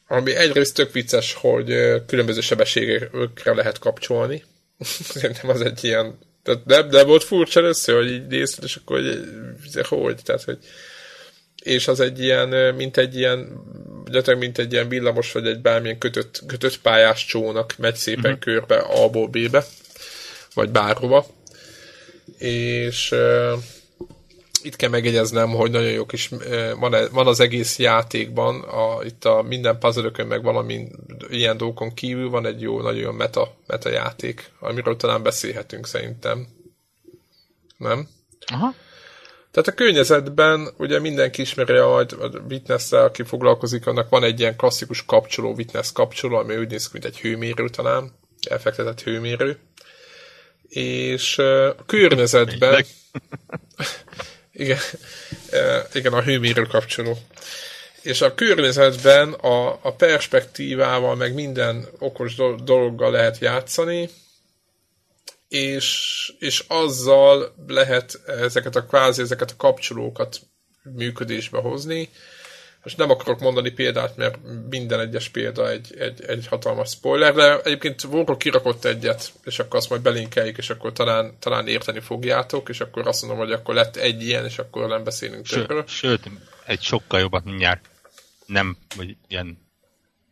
ami egyrészt tök vicces, hogy különböző sebességekre lehet kapcsolni. Szerintem az egy ilyen... Tehát nem, nem volt furcsa először, hogy így nézted, és akkor hogy, hogy, tehát, hogy és az egy ilyen, mint egy ilyen, gyakorlatilag mint egy ilyen villamos, vagy egy bármilyen kötött, kötött pályás csónak megy szépen uh-huh. körbe A-ból B-be, vagy bárhova. És itt kell megjegyeznem, hogy nagyon jó kis, eh, van, e- van az egész játékban, a, itt a minden puzzle meg valami ilyen dolgokon kívül van egy jó, nagyon jó meta, meta játék, amiről talán beszélhetünk szerintem. Nem? Aha. Tehát a környezetben ugye mindenki ismeri a, a witness aki foglalkozik, annak van egy ilyen klasszikus kapcsoló, witness kapcsoló, ami úgy néz ki, mint egy hőmérő talán, elfektetett hőmérő. És eh, a környezetben... Igen, E, igen, a hőmérő kapcsoló. És a környezetben a, a perspektívával, meg minden okos do- dologgal lehet játszani, és, és azzal lehet ezeket a kvázi, ezeket a kapcsolókat működésbe hozni. Most nem akarok mondani példát, mert minden egyes példa egy, egy, egy hatalmas spoiler, de egyébként Warrock kirakott egyet, és akkor azt majd belinkeljük, és akkor talán, talán érteni fogjátok, és akkor azt mondom, hogy akkor lett egy ilyen, és akkor nem beszélünk többről. Sőt, egy sokkal jobbat mindjárt nem, hogy ilyen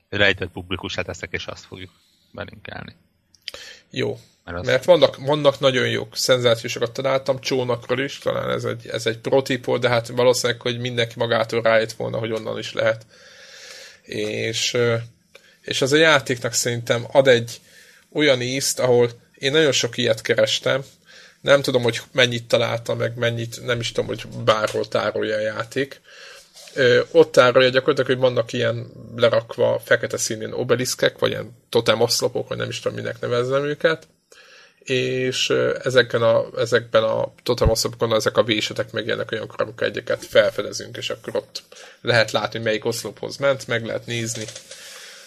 rejtett publikusá teszek, és azt fogjuk belinkelni. Jó. Mert az- Mert vannak, vannak nagyon jók, szenzációsokat találtam, csónakról is, talán ez egy, ez egy protipó, de hát valószínűleg, hogy mindenki magától rájött volna, hogy onnan is lehet. És, és az a játéknak szerintem ad egy olyan ízt, ahol én nagyon sok ilyet kerestem, nem tudom, hogy mennyit találtam, meg mennyit, nem is tudom, hogy bárhol tárolja a játék. Ö, ott tárolja gyakorlatilag, hogy vannak ilyen lerakva fekete színén obeliszkek, vagy ilyen totem oszlopok, vagy nem is tudom, minek nevezzem őket, és ezeken a, ezekben a oszlopokon ezek a vésetek megjelennek olyankor, amikor egyeket felfedezünk, és akkor ott lehet látni, melyik oszlophoz ment, meg lehet nézni,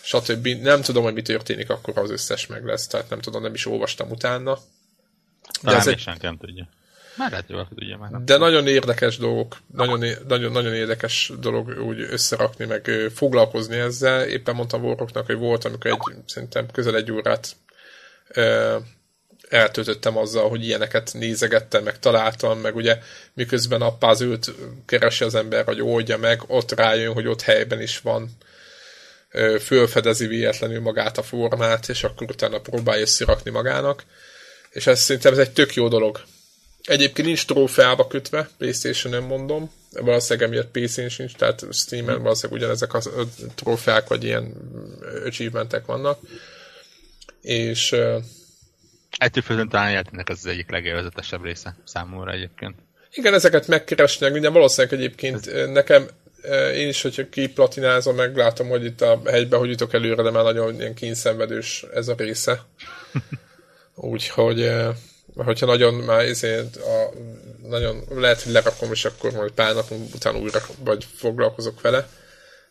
stb. Nem tudom, hogy mi történik, akkor az összes meg lesz, tehát nem tudom, nem is olvastam utána. De ez egy, senki nem tudja. Már lehet, hogy tudja már. Nem. de nagyon érdekes dolgok, nagyon, nagyon, nagyon érdekes dolog úgy összerakni, meg foglalkozni ezzel. Éppen mondtam Warrocknak, hogy volt, amikor egy, szerintem közel egy órát eltöltöttem azzal, hogy ilyeneket nézegettem, meg találtam, meg ugye miközben a puzzle keresi az ember, hogy oldja meg, ott rájön, hogy ott helyben is van, fölfedezi véletlenül magát a formát, és akkor utána próbálja összerakni magának. És ez szerintem ez egy tök jó dolog. Egyébként nincs trófeába kötve, Playstation-en mondom, valószínűleg emiatt PC-n sincs, tehát Steam-en valószínűleg ugyanezek a trófeák, vagy ilyen achievementek vannak. És Ettől függően talán játéknak az, az egyik legélvezetesebb része számomra egyébként. igen, ezeket megkeresnek, ugye valószínűleg egyébként ö, nekem én is, hogyha kiplatinázom, meglátom, hogy itt a helyben, hogy jutok előre, de már nagyon ilyen kényszenvedős ez a része. Úgyhogy, hogyha nagyon már ezért a, nagyon, lehet, hogy lerakom, és akkor majd pár nap után újra vagy foglalkozok vele.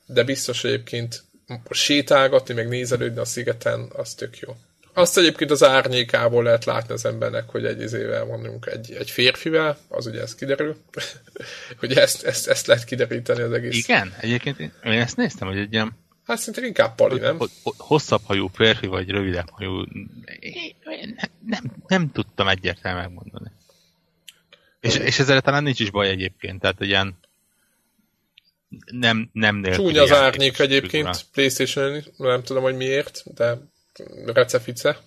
De biztos egyébként sétálgatni, meg nézelődni a szigeten, az tök jó. Azt egyébként az árnyékából lehet látni az embernek, hogy egy izével vanunk egy, egy férfivel, az ugye ez kiderül, hogy ezt, ezt, ezt lehet kideríteni az egész. Igen, egyébként én ezt néztem, hogy egy ilyen Hát szerintem inkább Pali, nem? Hosszabb hajú férfi, vagy rövidebb hajú, nem, nem, nem tudtam egyértelműen megmondani. És, és ezzel talán nincs is baj egyébként, tehát egy ilyen nem, nem Csúnya az árnyék egyébként, playstation nem tudom, hogy miért, de recefice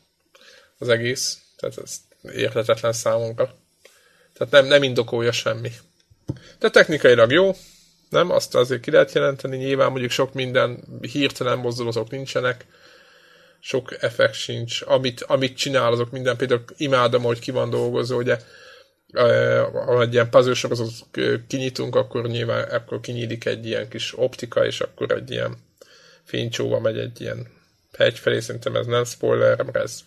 az egész, tehát ez értetetlen számunkra. Tehát nem, nem indokolja semmi. De technikailag jó, nem? Azt azért ki lehet jelenteni, nyilván mondjuk sok minden hirtelen mozdulatok nincsenek, sok effekt sincs. Amit, amit csinál, azok minden, például imádom, hogy ki van dolgozó, ugye ha egy ilyen puzzle sorozatot kinyitunk, akkor nyilván akkor kinyílik egy ilyen kis optika, és akkor egy ilyen fénycsóva megy egy ilyen hegy felé, szerintem ez nem spoiler, mert ez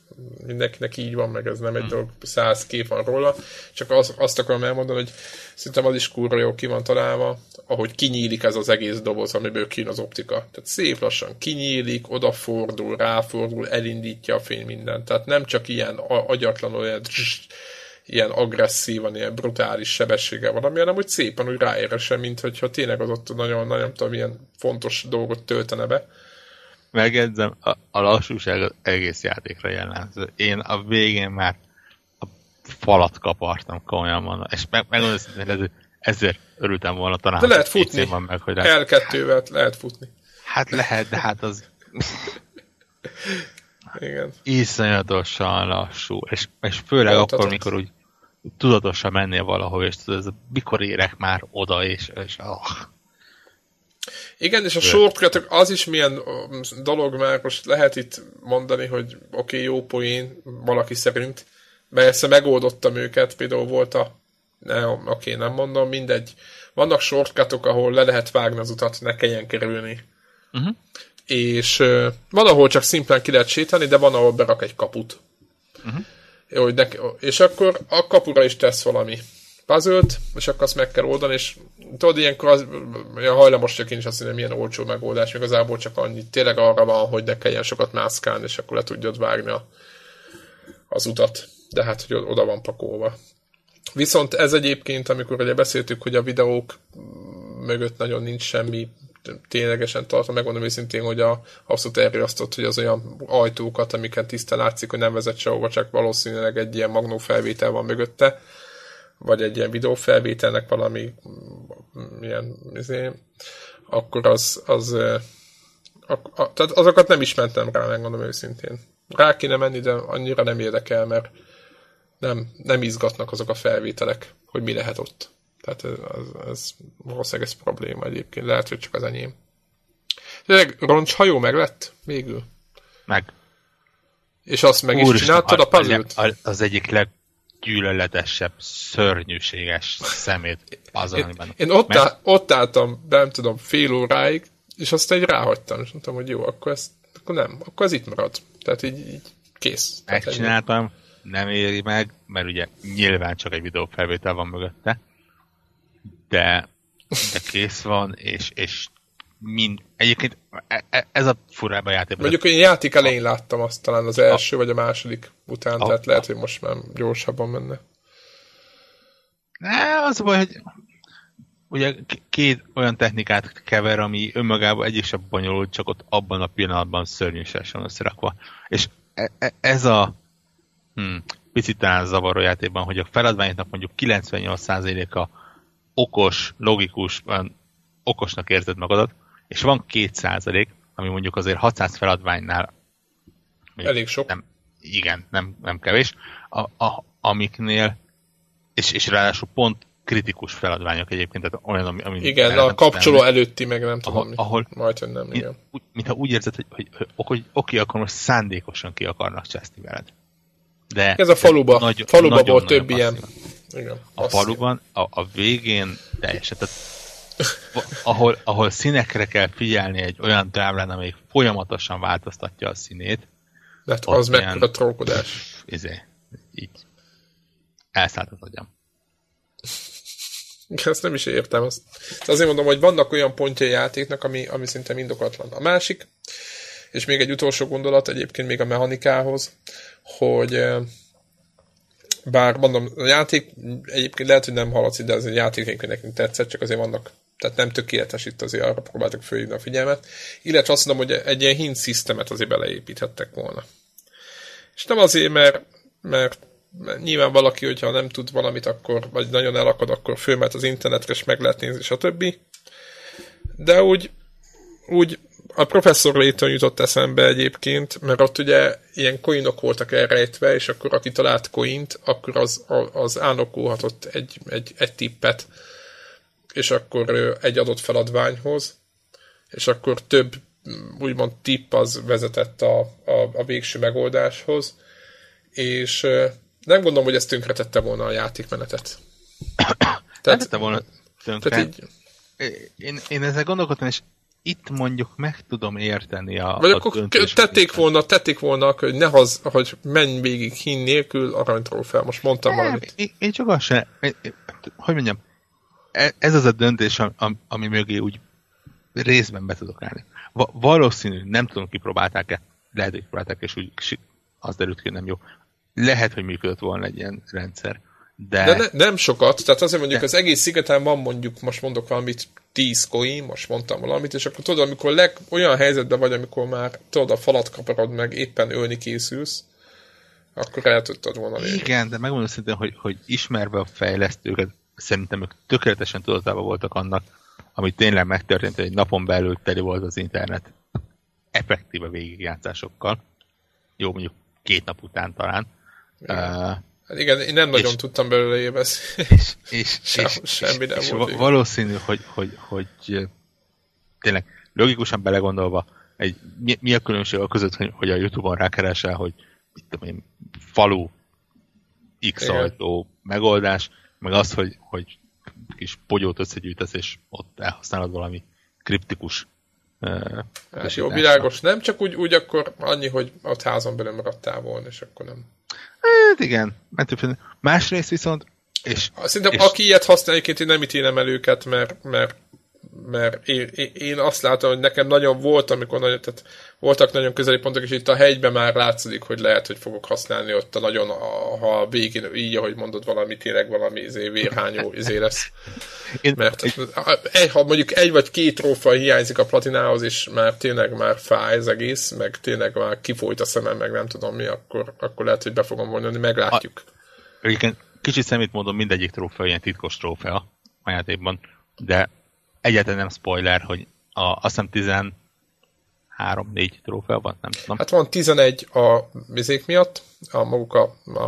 mindenkinek így van, meg ez nem egy hmm. dolog, száz kép van róla, csak az, azt akarom elmondani, hogy szerintem az is kurva jó ki van találva, ahogy kinyílik ez az egész doboz, amiből kín az optika. Tehát szép lassan kinyílik, odafordul, ráfordul, elindítja a fény mindent. Tehát nem csak ilyen agyatlan, olyan ilyen agresszívan, ilyen brutális sebessége van, ami hanem úgy szépen úgy ráéresen, mint hogyha tényleg az ott nagyon, nagyon tudom, ilyen fontos dolgot töltene be. Megjegyzem, a, a lassúság az egész játékra jellemző. Én a végén már a falat kapartam, komolyan mondom. És meg, megmondom, hogy ez, ezért örültem volna talán. De lehet futni. Van meg, hogy lehet. L2-vel lehet futni. Hát lehet, de hát az... Igen. Iszonyatosan lassú, és, és főleg Pontatos. akkor, mikor úgy tudatosan mennél valahol, és tudod, ez, mikor érek már oda, és, és oh. Igen, és a shortcutok az is milyen dolog, mert most lehet itt mondani, hogy oké, okay, jó poén valaki szerint, persze megoldottam őket, például volt a ne, oké, okay, nem mondom, mindegy. Vannak shortcutok, ahol le lehet vágni az utat, ne kelljen kerülni. Uh-huh. És uh, van, ahol csak szimplán ki lehet sétálni, de van, ahol berak egy kaput. Uh-huh. Hogy ne, és akkor a kapura is tesz valami puzzle és akkor azt meg kell oldani, és tudod, ilyenkor az, olyan hajlamos csak én is azt mondom, milyen olcsó megoldás, igazából csak annyi, tényleg arra van, hogy ne kelljen sokat mászkálni, és akkor le tudjad vágni a, az utat. De hát, hogy oda van pakolva. Viszont ez egyébként, amikor ugye beszéltük, hogy a videók mögött nagyon nincs semmi ténylegesen tartom, megmondom őszintén, hogy a abszolút elriasztott, hogy az olyan ajtókat, amiket tiszta látszik, hogy nem vezet sehova, csak valószínűleg egy ilyen magnó felvétel van mögötte, vagy egy ilyen videófelvételnek valami ilyen, izé, akkor az, az a, a, tehát azokat nem is mentem rá, megmondom őszintén. Rá kéne menni, de annyira nem érdekel, mert nem, nem izgatnak azok a felvételek, hogy mi lehet ott. Tehát ez, ez, ez valószínűleg ez probléma egyébként. Lehet, hogy csak az enyém. Tényleg roncshajó meg lett végül? Meg. És azt meg Úr is csináltad a, a puzzle Az egyik leggyűlöletesebb, szörnyűséges szemét puzzle Én, én ott, Mert... áll, ott álltam, nem tudom, fél óráig, és aztán egy ráhagytam, és mondtam, hogy jó, akkor, ezt, akkor nem, akkor ez itt marad. Tehát így, így kész. Megcsináltam, nem éri meg, mert ugye nyilván csak egy videófelvétel van mögötte, de, de kész van, és, és mind, egyébként e, e, ez a furába játék. Mondjuk én játék elején láttam azt talán az első a, vagy a második után, a, tehát lehet, hogy most már gyorsabban menne. Ne, az a baj, hogy ugye két olyan technikát kever, ami önmagában egyik sem bonyolult, csak ott abban a pillanatban szörnyűségesen összerakva. És e, ez a hmm, picit talán zavaró játékban, hogy a feladványoknak mondjuk 98%-a okos, logikus, okosnak érzed magadat, és van 2%, ami mondjuk azért 600 feladványnál elég sok. Nem, igen, nem, nem kevés, a, a, amiknél, és, és ráadásul pont kritikus feladványok egyébként, tehát olyan, ami... ami igen, a kapcsoló tenni, előtti, meg nem tudom, ahol, ahol majd, hogy nem, igen. Úgy, mintha úgy érzed, hogy, hogy, hogy, hogy oké, akkor most szándékosan ki akarnak cseszni veled. De ez a faluba, nagy, faluba nagyon, volt több ilyen. Igen, a faluban a, a végén teljesen, tehát ahol, ahol színekre kell figyelni egy olyan táblán, amelyik folyamatosan változtatja a színét. De hát az meg a trollkodás. Izé, így. elszállt az agyam. Ezt nem is értem. Azt. Azért mondom, hogy vannak olyan pontjai játéknak, ami, ami szinte indokatlan. A másik, és még egy utolsó gondolat egyébként még a mechanikához, hogy bár mondom, a játék egyébként lehet, hogy nem hallatszik, de ez egy játék nekünk tetszett, csak azért vannak tehát nem tökéletes itt azért arra próbáltak fölhívni a figyelmet. Illetve azt mondom, hogy egy ilyen hint szisztemet azért beleépíthettek volna. És nem azért, mert, mert nyilván valaki, hogyha nem tud valamit, akkor, vagy nagyon elakad, akkor fölmet az internetre, és meg lehet nézni, stb. De úgy, úgy a professzor létől jutott eszembe egyébként, mert ott ugye ilyen coinok voltak elrejtve, és akkor aki talált coint, akkor az, az ánokolhatott egy, egy, egy tippet, és akkor egy adott feladványhoz, és akkor több úgymond tipp az vezetett a, a, a végső megoldáshoz, és nem gondolom, hogy ez tönkretette volna a játékmenetet. Tehát, nem volna tönkre. Tehát így... én, én ezzel gondolkodtam, és itt mondjuk meg tudom érteni a Vagy a akkor tették volna, tették volna, hogy ne haz, hogy menj végig hín nélkül aranytrófea. Most mondtam nem, valamit. Én, én csak azt sem, hogy mondjam, ez az a döntés, ami mögé úgy részben be tudok állni. Va- valószínű, nem tudom, kipróbálták-e, lehet, hogy próbálták, és úgy az derült ki, nem jó. Lehet, hogy működött volna egy ilyen rendszer. De, de ne, nem sokat, tehát azért mondjuk de... az egész szigeten van mondjuk, most mondok valamit, 10 coin, most mondtam valamit, és akkor tudod, amikor leg, olyan helyzetben vagy, amikor már tudod, a falat kaparod meg, éppen ölni készülsz, akkor el tudtad volna lépni. Igen, de megmondom szintén, hogy, hogy ismerve a fejlesztőket, szerintem ők tökéletesen tudatában voltak annak, ami tényleg megtörtént, hogy egy napon belül teli volt az internet effektíve végigjátszásokkal. Jó, mondjuk két nap után talán. Igen. Uh, hát igen, én nem nagyon és, tudtam belőle évezni. És, és, Sem, és, semmi nem és volt. És valószínű, hogy, hogy, hogy, hogy tényleg logikusan belegondolva, egy, mi, mi a különbség a között, hogy, hogy a Youtube-on rákeresel, hogy mit tudom én, falu X ajtó megoldás, meg az, hogy, hogy kis pogyót összegyűjtesz, és ott elhasználod valami kriptikus hát jó, világos. Nem csak úgy, úgy akkor annyi, hogy ott házon belül maradtál volna, és akkor nem. Hát igen. Másrészt viszont és, Szerintem és... aki ilyet használja, én nem ítélem el őket, mert, mert mert én, én azt látom, hogy nekem nagyon volt, amikor nagyon, tehát voltak nagyon közeli pontok, és itt a hegyben már látszik, hogy lehet, hogy fogok használni ott a nagyon, a, ha a végén így, ahogy mondod, valami tényleg valami izé, vérhányó izé lesz. Mert egy, ha mondjuk egy vagy két trófa hiányzik a platinához, és már tényleg már fáj ez egész, meg tényleg már kifolyt a szemem, meg nem tudom mi, akkor, akkor lehet, hogy be fogom vonulni, meglátjuk. A, kicsit szemét mondom, mindegyik trófea ilyen titkos trófea a játékban, de egyáltalán nem spoiler, hogy a, azt hiszem 13-4 trófea van, nem tudom. Hát van 11 a vizék miatt, a maguk a, a,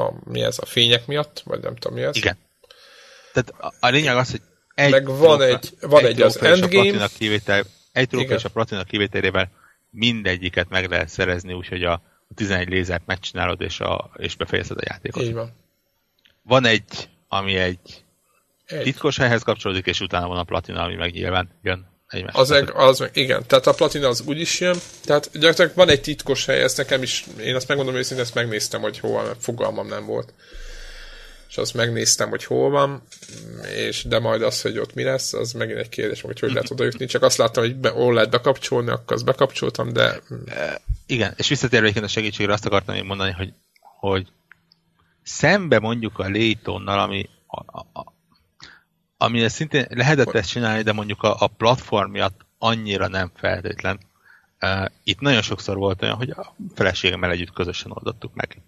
a, mi ez, a fények miatt, vagy nem tudom mi ez. Igen. Tehát a, a lényeg az, hogy egy Meg van trófea, egy, van egy, egy az endgame. Kivétel, egy trófea és a platina kivételével mindegyiket meg lehet szerezni, úgyhogy a, a 11 lézert megcsinálod, és, a, és befejezed a játékot. Így van. Van egy, ami egy egy. Titkos helyhez kapcsolódik, és utána van a platina, ami meg nyilván jön egymás. Az, meg, az meg, igen, tehát a platina az úgy is jön, tehát gyakorlatilag van egy titkos hely, ezt nekem is, én azt megmondom őszintén, ezt megnéztem, hogy hol van, fogalmam nem volt. És azt megnéztem, hogy hol van, és de majd az, hogy ott mi lesz, az megint egy kérdés, hogy hogy lehet oda jutni. Csak azt láttam, hogy be, hol lehet bekapcsolni, akkor azt bekapcsoltam, de... Igen, és visszatérve a segítségre azt akartam még mondani, hogy, hogy szembe mondjuk a Laytonnal, ami a, a, amire szintén lehetett ezt csinálni, de mondjuk a, a platform miatt annyira nem feltétlen. Uh, itt nagyon sokszor volt olyan, hogy a feleségemmel együtt közösen oldottuk meg.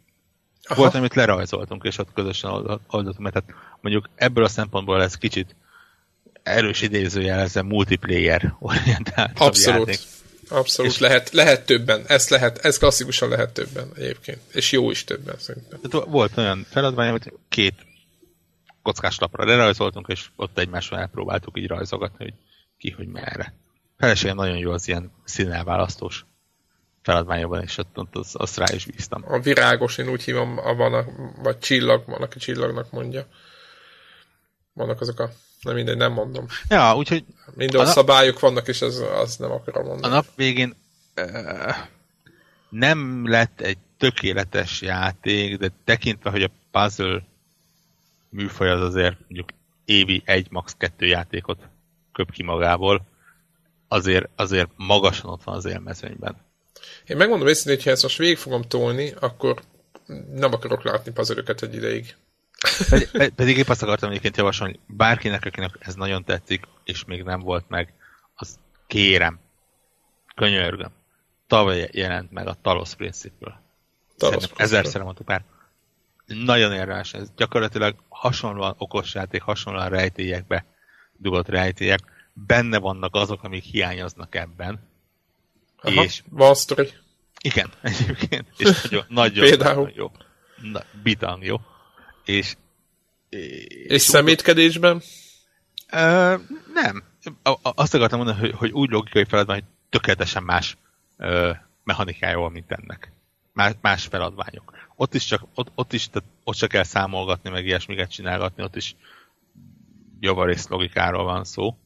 Aha. Volt, amit lerajzoltunk, és ott közösen oldottuk meg. Tehát mondjuk ebből a szempontból ez kicsit erős idézőjel ezzel multiplayer orientált. Abszolút. Abszolút, és lehet, lehet többen. Ez lehet, ez klasszikusan lehet többen egyébként. És jó is többen szerintem. Tehát volt olyan feladvány, hogy két kockás lapra lerajzoltunk, és ott egymással elpróbáltuk így rajzogatni, hogy ki, hogy merre. Feleségem nagyon jó az ilyen színelválasztós feladványokban, és ott, ott azt, azt rá is bíztam. A virágos, én úgy hívom, a, van a, vagy csillag, van, aki csillagnak mondja. Vannak azok a, nem mindegy, nem mondom. Ja, úgyhogy... Minden nap, szabályok vannak, és az, az nem akarom mondani. A nap végén uh, nem lett egy tökéletes játék, de tekintve, hogy a puzzle műfaj az azért mondjuk évi egy, max. kettő játékot köp ki magából, azért, azért magasan ott van az élmezőnyben. Én megmondom őszintén, hogy ha ezt most végig fogom tolni, akkor nem akarok látni pazaröket egy ideig. Pedig, pedig épp azt akartam egyébként javasolni, bárkinek, akinek ez nagyon tetszik, és még nem volt meg, az kérem, könyörgöm. Tavaly jelent meg a Talos Principle. Talos ezerszer mondtuk már. Nagyon érdemes ez. Gyakorlatilag hasonlóan okos játék, hasonlóan rejtélyekbe dugott rejtélyek. Benne vannak azok, amik hiányoznak ebben. Aha, és van sztori. Igen, egyébként. És nagyon, nagyon, nagyon jó. Na, bitang jó. És, és, és szemétkedésben? Ö, nem. A, azt akartam mondani, hogy, hogy úgy logikai feladvány, hogy tökéletesen más ö, mechanikája van, mint ennek. Más, más feladványok. Ott is csak, ott, ott is tehát ott csak kell számolgatni, meg ilyesmiket csinálgatni, ott is javarész logikáról van szó.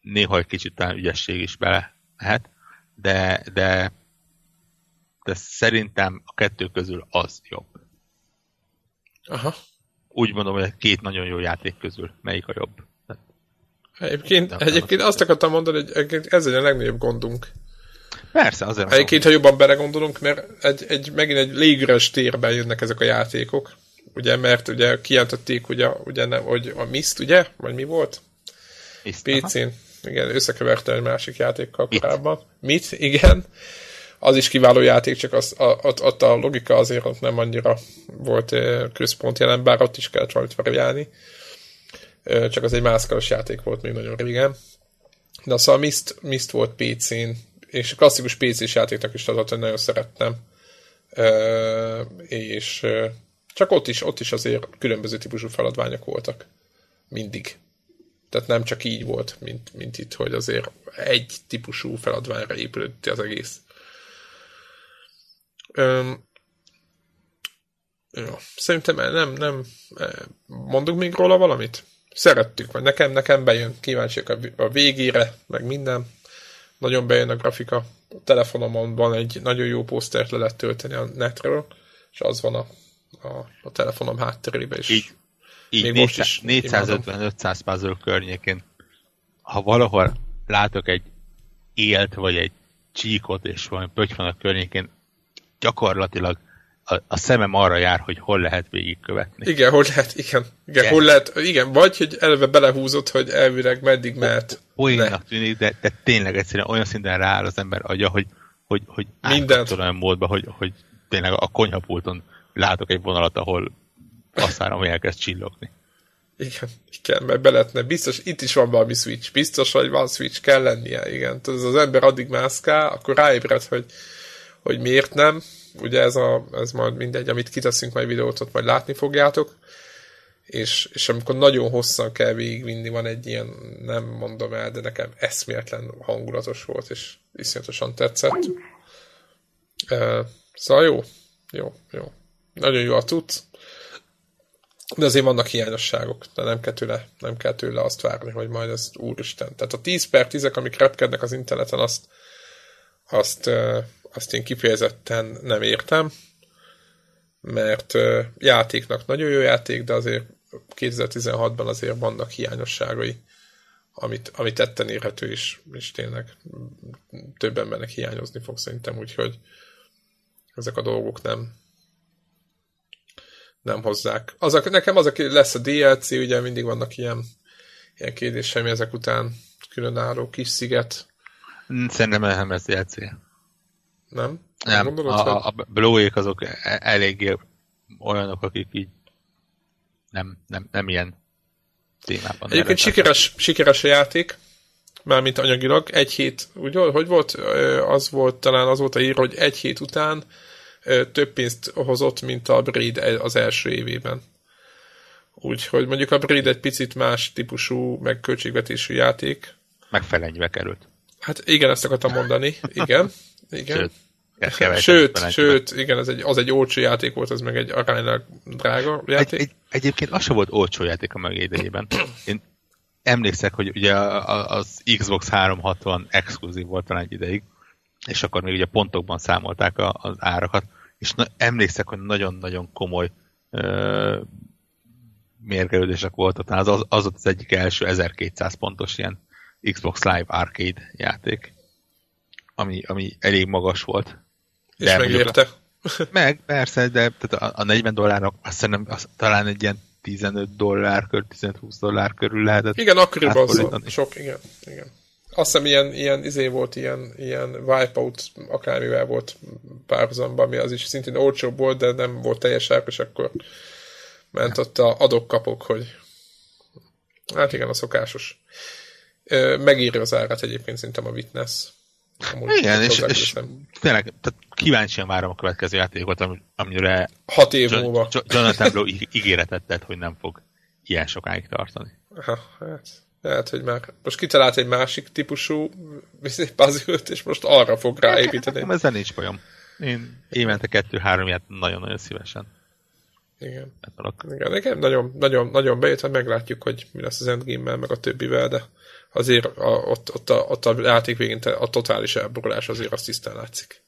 Néha egy kicsit talán ügyesség is bele lehet, de, de, de szerintem a kettő közül az jobb. Aha. Úgy mondom, hogy két nagyon jó játék közül melyik a jobb. Egyébként, nem, egyébként azt akartam mondani, hogy ez egy a legnagyobb gondunk. Persze, azért. Egyébként, ha jobban belegondolunk, mert egy, egy, megint egy légüres térben jönnek ezek a játékok. Ugye, mert ugye kijelentették, ugye, ugye nem, hogy a Mist, ugye? Vagy mi volt? PC-n. Igen, összekeverte egy másik játékkal korábban. Mit? Igen az is kiváló játék, csak az, a, ott, ott a logika azért ott nem annyira volt központ jelen, bár ott is kellett valamit variálni. Csak az egy mászkaros játék volt még nagyon régen. De szóval Mist, Mist volt PC-n, és a klasszikus PC-s játéknak is az, hogy nagyon szerettem. És csak ott is, ott is azért különböző típusú feladványok voltak. Mindig. Tehát nem csak így volt, mint, mint itt, hogy azért egy típusú feladványra épülött az egész. Öm, jó, szerintem nem, nem, mondunk még róla valamit? Szerettük, vagy nekem, nekem bejön, kíváncsiak a, a végére, meg minden. Nagyon bejön a grafika. A telefonomon van egy nagyon jó posztert le lehet tölteni a netről, és az van a, a, a telefonom hátterébe is. Így, így 450-500 puzzle környékén, ha valahol látok egy élt, vagy egy csíkot, és valami pöty van a környékén, gyakorlatilag a, a szemem arra jár, hogy hol lehet végigkövetni. Igen, hol lehet, igen. Igen, hol lehet, igen, vagy, hogy eleve belehúzott, hogy elvileg meddig mehet. Olyannak tűnik, de, de tényleg egyszerűen olyan szinten rááll az ember agya, hogy, hogy, hogy Mindent. olyan módban, hogy, hogy tényleg a konyhapulton látok egy vonalat, ahol passzárom elkezd csillogni. Igen, igen, mert be lehetne, biztos, itt is van valami switch, biztos, hogy van switch, kell lennie, igen. Tudod, az ember addig mászkál, akkor ráébred, hogy hogy miért nem. Ugye ez, a, ez majd mindegy, amit kiteszünk majd videót, ott majd látni fogjátok. És, és amikor nagyon hosszan kell végigvinni, van egy ilyen, nem mondom el, de nekem eszméletlen hangulatos volt, és iszonyatosan tetszett. Uh, szóval jó, jó, jó. Nagyon jó a tud, de azért vannak hiányosságok, de nem kell tőle, nem kell tőle azt várni, hogy majd ez úristen. Tehát a 10 per 10 amik repkednek az interneten, azt, azt, azt én kifejezetten nem értem, mert játéknak nagyon jó játék, de azért 2016-ban azért vannak hiányosságai, amit, amit tetten érhető is, és tényleg több embernek hiányozni fog szerintem, úgyhogy ezek a dolgok nem nem hozzák. Az a, nekem az, aki lesz a DLC, ugye mindig vannak ilyen, ilyen kérdéseim ezek után különálló kis sziget. Szerintem nem ez DLC. Nem? Nem, Gondolod, a, hogy... a blóék azok e- eléggé olyanok, akik így nem, nem, nem ilyen témában. Egyébként sikeres, sikeres a játék, mármint anyagilag. Egy hét, úgy, hogy volt? Az volt, talán az volt a ír, hogy egy hét után több pénzt hozott, mint a Braid az első évében. Úgyhogy mondjuk a Braid egy picit más típusú, meg költségvetésű játék. Megfelelnybe került. Hát igen, ezt akartam mondani. Igen. Igen. Sőt, sőt, sőt, igen, ez egy, az egy olcsó játék volt, az meg egy aránylag drága játék. Egy, egy, egyébként az sem volt olcsó játék a meg idejében. Én emlékszek, hogy ugye az Xbox 360 exkluzív volt talán egy ideig, és akkor még ugye pontokban számolták a, az árakat, és na, emlékszek, hogy nagyon-nagyon komoly ö, mérgelődések voltak, az, az, az az egyik első 1200 pontos ilyen Xbox Live Arcade játék, ami, ami elég magas volt. És de megérte. Meg, persze, de tehát a, a 40 dollárnak azt hiszem, az, talán egy ilyen 15 dollár körül, 15-20 dollár körül lehetett. Igen, akkoriban az sok, igen, igen. Azt hiszem ilyen, ilyen izé volt, ilyen, ilyen wipeout akármivel volt párhuzamban, ami az is szintén olcsóbb volt, de nem volt teljes és akkor ment ott a adok-kapok, hogy hát igen, a szokásos. Megírja az árát egyébként szerintem a Witness. Amúgy Igen, és, és tényleg tehát kíváncsian várom a következő játékot, amire hat év múlva Jonathan Blow ígéretet tett, hogy nem fog ilyen sokáig tartani. Ha, hát, lehet, hogy már most kitalált egy másik típusú puzzle és most arra fog ráépíteni. Nekem ezzel nincs bajom. Én évente kettő-három ilyet nagyon-nagyon szívesen. Igen. Igen, nekem nagyon, nagyon, nagyon bejött, hát meglátjuk, hogy mi lesz az endgame meg a többivel, de azért a, ott, ott, a, ott a játék végén a totális elborulás azért azt tisztán látszik.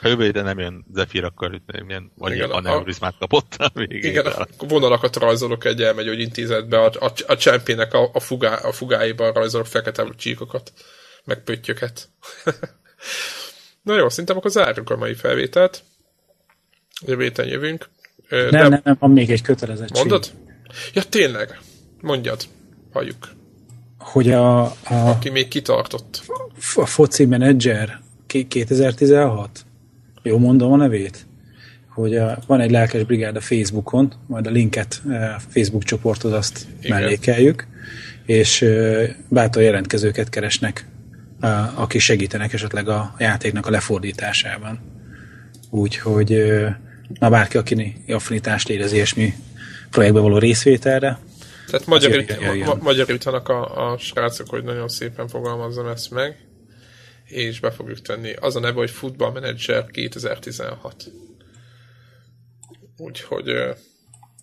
Ha jövő héten nem jön Zephyr, akkor milyen vagy igen, aneurizmát kapott a végén. Igen, a vonalakat rajzolok egy elmegy, hogy intézetbe, a, a, a csempének a, a, fugá, a fugáiban rajzolok fekete csíkokat, meg pöttyöket. Na jó, szerintem akkor zárjuk a mai felvételt. Jövő héten jövünk. Nem, de... nem, nem, van még egy kötelezettség. Mondod? Ja, tényleg. Mondjad. Halljuk hogy a, a, Aki még kitartott. A foci menedzser 2016, jó mondom a nevét, hogy a, van egy lelkes brigád a Facebookon, majd a linket a Facebook csoporthoz azt Igen. mellékeljük, és bátor jelentkezőket keresnek, akik segítenek esetleg a játéknak a lefordításában. Úgyhogy na bárki, aki affinitást érez ilyesmi projektbe való részvételre, tehát magyarít, ma, magyarítanak a, a srácok, hogy nagyon szépen fogalmazzam ezt meg, és be fogjuk tenni. Az a neve, hogy Football Manager 2016. Úgyhogy,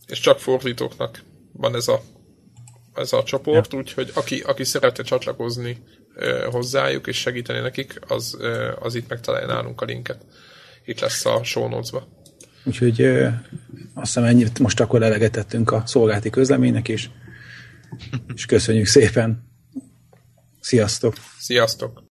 és csak fordítóknak van ez a, ez a csoport, ja. úgyhogy aki, aki szeretne csatlakozni hozzájuk és segíteni nekik, az, az itt megtalálja nálunk a linket. Itt lesz a show notes-ba. Úgyhogy ö, azt hiszem ennyit most akkor elegetettünk a szolgálati közleménynek is. És köszönjük szépen. Sziasztok! Sziasztok!